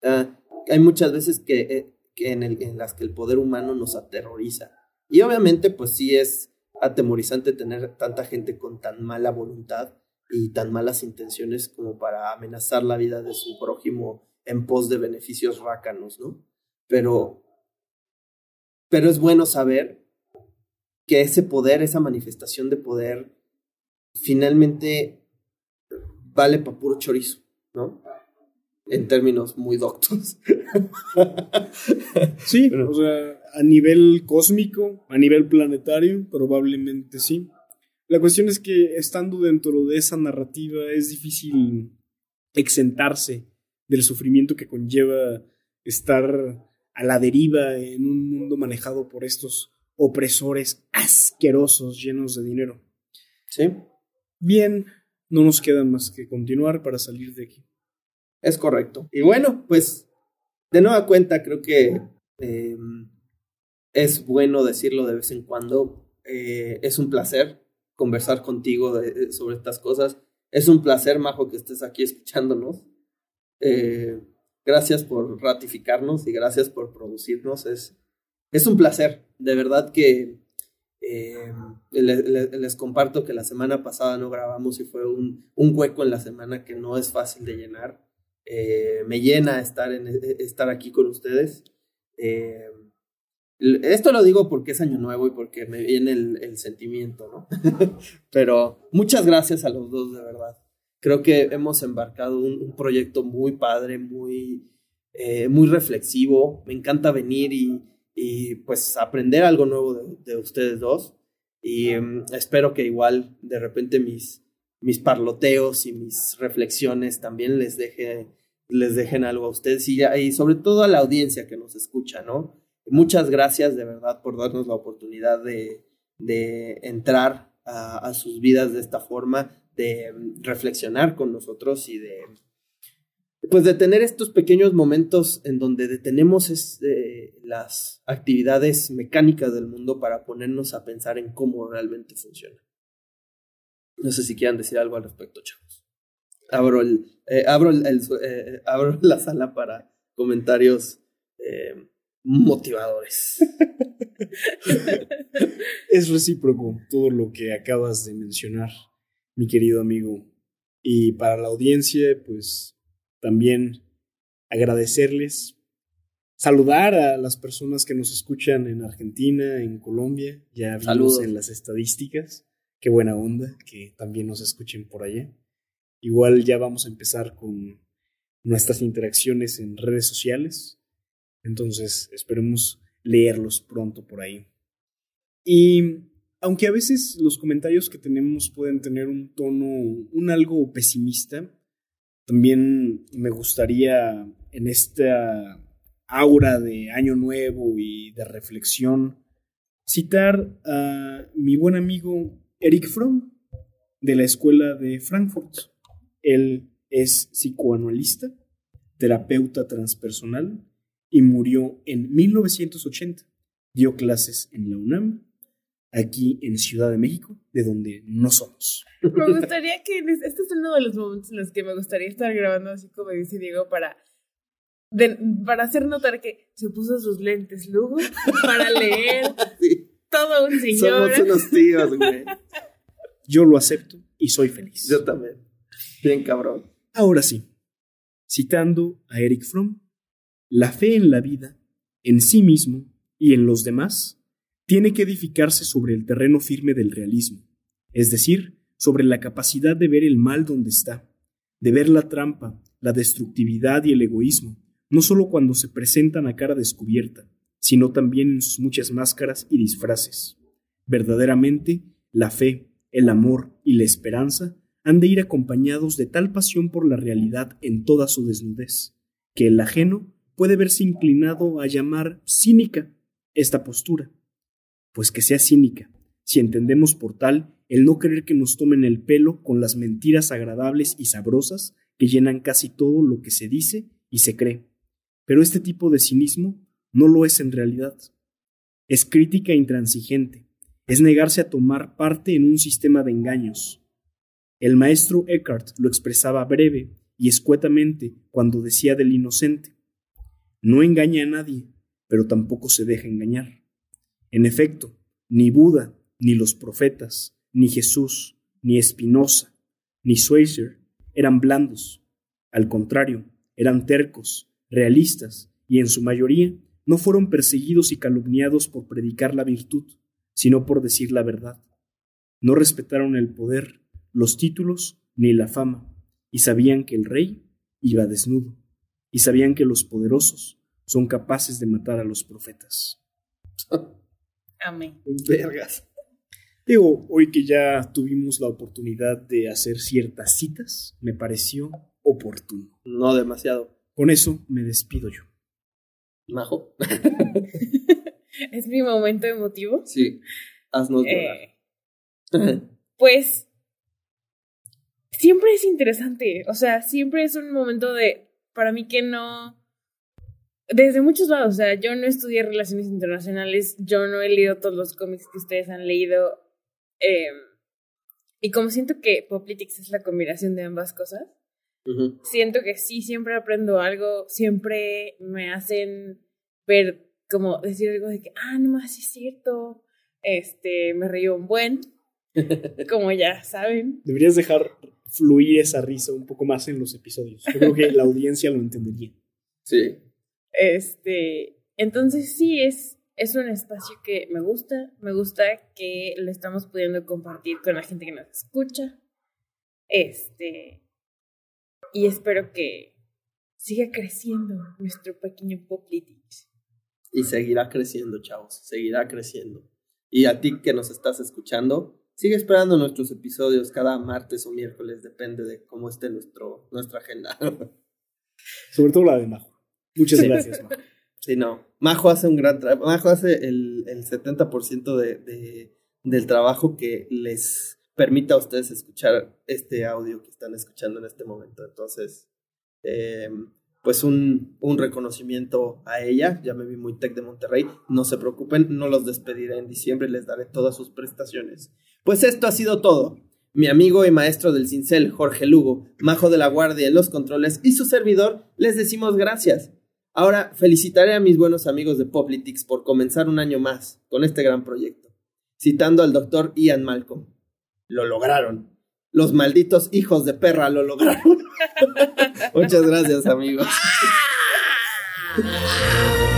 Ah, hay muchas veces que, eh, en las que el poder humano nos aterroriza. Y obviamente, pues sí es atemorizante tener tanta gente con tan mala voluntad y tan malas intenciones como para amenazar la vida de su prójimo en pos de beneficios rácanos, ¿no? Pero, pero es bueno saber que ese poder, esa manifestación de poder, finalmente vale para puro chorizo, ¿no? En términos muy doctos. sí, o sea, a nivel cósmico, a nivel planetario, probablemente sí. La cuestión es que estando dentro de esa narrativa es difícil exentarse del sufrimiento que conlleva estar a la deriva en un mundo manejado por estos opresores asquerosos llenos de dinero. Sí. Bien, no nos queda más que continuar para salir de aquí. Es correcto. Y bueno, pues de nueva cuenta creo que em, es bueno decirlo de vez en cuando. Eh, es un placer conversar contigo sobre estas cosas. Es un placer, Majo, que estés aquí escuchándonos. Eh, gracias por ratificarnos y gracias por producirnos. Es, es un placer. De verdad que eh, les, comparto que la semana pasada no grabamos y fue un, un hueco en la semana que no es fácil de llenar. Eh, me llena estar, en, e, estar aquí con ustedes. Eh, esto lo digo porque es año nuevo y porque me viene el, sentimiento, ¿no? Pero muchas gracias a los dos, de verdad. Creo que hemos embarcado un, proyecto muy padre, muy, muy reflexivo. Me encanta venir y, y pues aprender algo nuevo de, ustedes dos. Y em, espero que igual de repente mis, mis parloteos y mis reflexiones también les, deje, les dejen algo a ustedes y, y sobre todo a la audiencia que nos escucha, ¿no? Muchas gracias de verdad por darnos la oportunidad de, de entrar a, sus vidas de esta forma, de reflexionar con nosotros y de pues de tener estos pequeños momentos en donde detenemos eh, las actividades mecánicas del mundo para ponernos a pensar en cómo realmente funciona. No sé si quieran decir algo al respecto, chavos. Abro, el, eh, abro, el, eh, abro la sala para comentarios motivadores. es recíproco todo lo que acabas de mencionar, mi querido amigo. Y para la audiencia, pues también agradecerles, saludar a las personas que nos escuchan en Argentina, en Colombia, ya vimos en las estadísticas, qué buena onda que también nos escuchen por allá. Igual ya vamos a empezar con nuestras interacciones en redes sociales, entonces esperemos leerlos pronto por ahí. Y aunque a veces los comentarios que tenemos pueden tener un tono un algo pesimista, también me gustaría en esta aura de año nuevo y de reflexión citar a mi buen amigo Eric Fromm de la escuela de Frankfurt. Él es psicoanalista, terapeuta transpersonal y murió en 1980. Dio clases en la UNAM aquí en Ciudad de México, de donde no somos. Me gustaría que este es uno de los momentos en los que me gustaría estar grabando así como dice Diego para para hacer notar que se puso sus lentes luego para leer todo un señor. Somos unos tíos, güey. Yo lo acepto y soy feliz. Yo también. Bien cabrón. Ahora sí. Citando a Eric Fromm, la fe en la vida, en sí mismo y en los demás, tiene que edificarse sobre el terreno firme del realismo, es decir, sobre la capacidad de ver el mal donde está, de ver la trampa, la destructividad y el egoísmo, no solo cuando se presentan a cara descubierta, sino también en sus muchas máscaras y disfraces. Verdaderamente, la fe, el amor y la esperanza han de ir acompañados de tal pasión por la realidad en toda su desnudez, que el ajeno puede verse inclinado a llamar cínica esta postura. Pues que sea cínica, si entendemos por tal el no querer que nos tomen el pelo con las mentiras agradables y sabrosas que llenan casi todo lo que se dice y se cree. Pero este tipo de cinismo no lo es en realidad. Es crítica intransigente, es negarse a tomar parte en un sistema de engaños. El maestro Eckhart lo expresaba breve y escuetamente cuando decía del inocente. No engaña a nadie, pero tampoco se deja engañar. En efecto, ni Buda, ni los profetas, ni Jesús, ni Spinoza, ni Schweitzer eran blandos. Al contrario, eran tercos, realistas, y en su mayoría no fueron perseguidos y calumniados por predicar la virtud, sino por decir la verdad. No respetaron el poder, los títulos ni la fama, y sabían que el rey iba desnudo, y sabían que los poderosos son capaces de matar a los profetas. Amén. Vergas. Digo, hoy que ya tuvimos la oportunidad de hacer ciertas citas, me pareció oportuno. No demasiado. Con eso me despido yo. Majo. es mi momento emotivo. Sí. Haznos llorar. Eh, pues siempre es interesante. O sea, siempre es un momento de. Para mí que no. Desde muchos lados. O sea, yo no estudié relaciones internacionales. Yo no he leído todos los cómics que ustedes han leído. Eh, y como siento que Poplitics es la combinación de ambas cosas, siento que sí, siempre aprendo algo, siempre me hacen ver, como decir algo de que, ah, no más, sí es cierto, este, me río un buen, como ya saben. Deberías dejar fluir esa risa un poco más en los episodios. Yo creo que la audiencia lo entendería. Sí. Este, entonces sí, es, es un espacio que me gusta, me gusta que lo estamos pudiendo compartir con la gente que nos escucha, este, y espero que siga creciendo nuestro pequeño Poplitics. Y seguirá creciendo, chavos. Seguirá creciendo. Y a ti que nos estás escuchando, sigue esperando nuestros episodios cada martes o miércoles, depende de cómo esté nuestro, nuestra agenda. Sobre todo la de Majo. Muchas gracias, Majo. Sí, no. Majo hace un gran trabajo. Majo hace el, el 70% de, de, del trabajo que les permita a ustedes escuchar este audio que están escuchando en este momento. Entonces, eh, pues un, un reconocimiento a ella. Ya me vi muy tech de Monterrey. No se preocupen, no los despediré en diciembre, les daré todas sus prestaciones. Pues esto ha sido todo. Mi amigo y maestro del cincel, Jorge Lugo, Majo de la Guardia en los controles y su servidor, les decimos gracias. Ahora felicitaré a mis buenos amigos de Poplitics por comenzar un año más con este gran proyecto. Citando al doctor Ian Malcolm. Lo lograron. Los malditos hijos de perra lo lograron. Muchas gracias, amigos.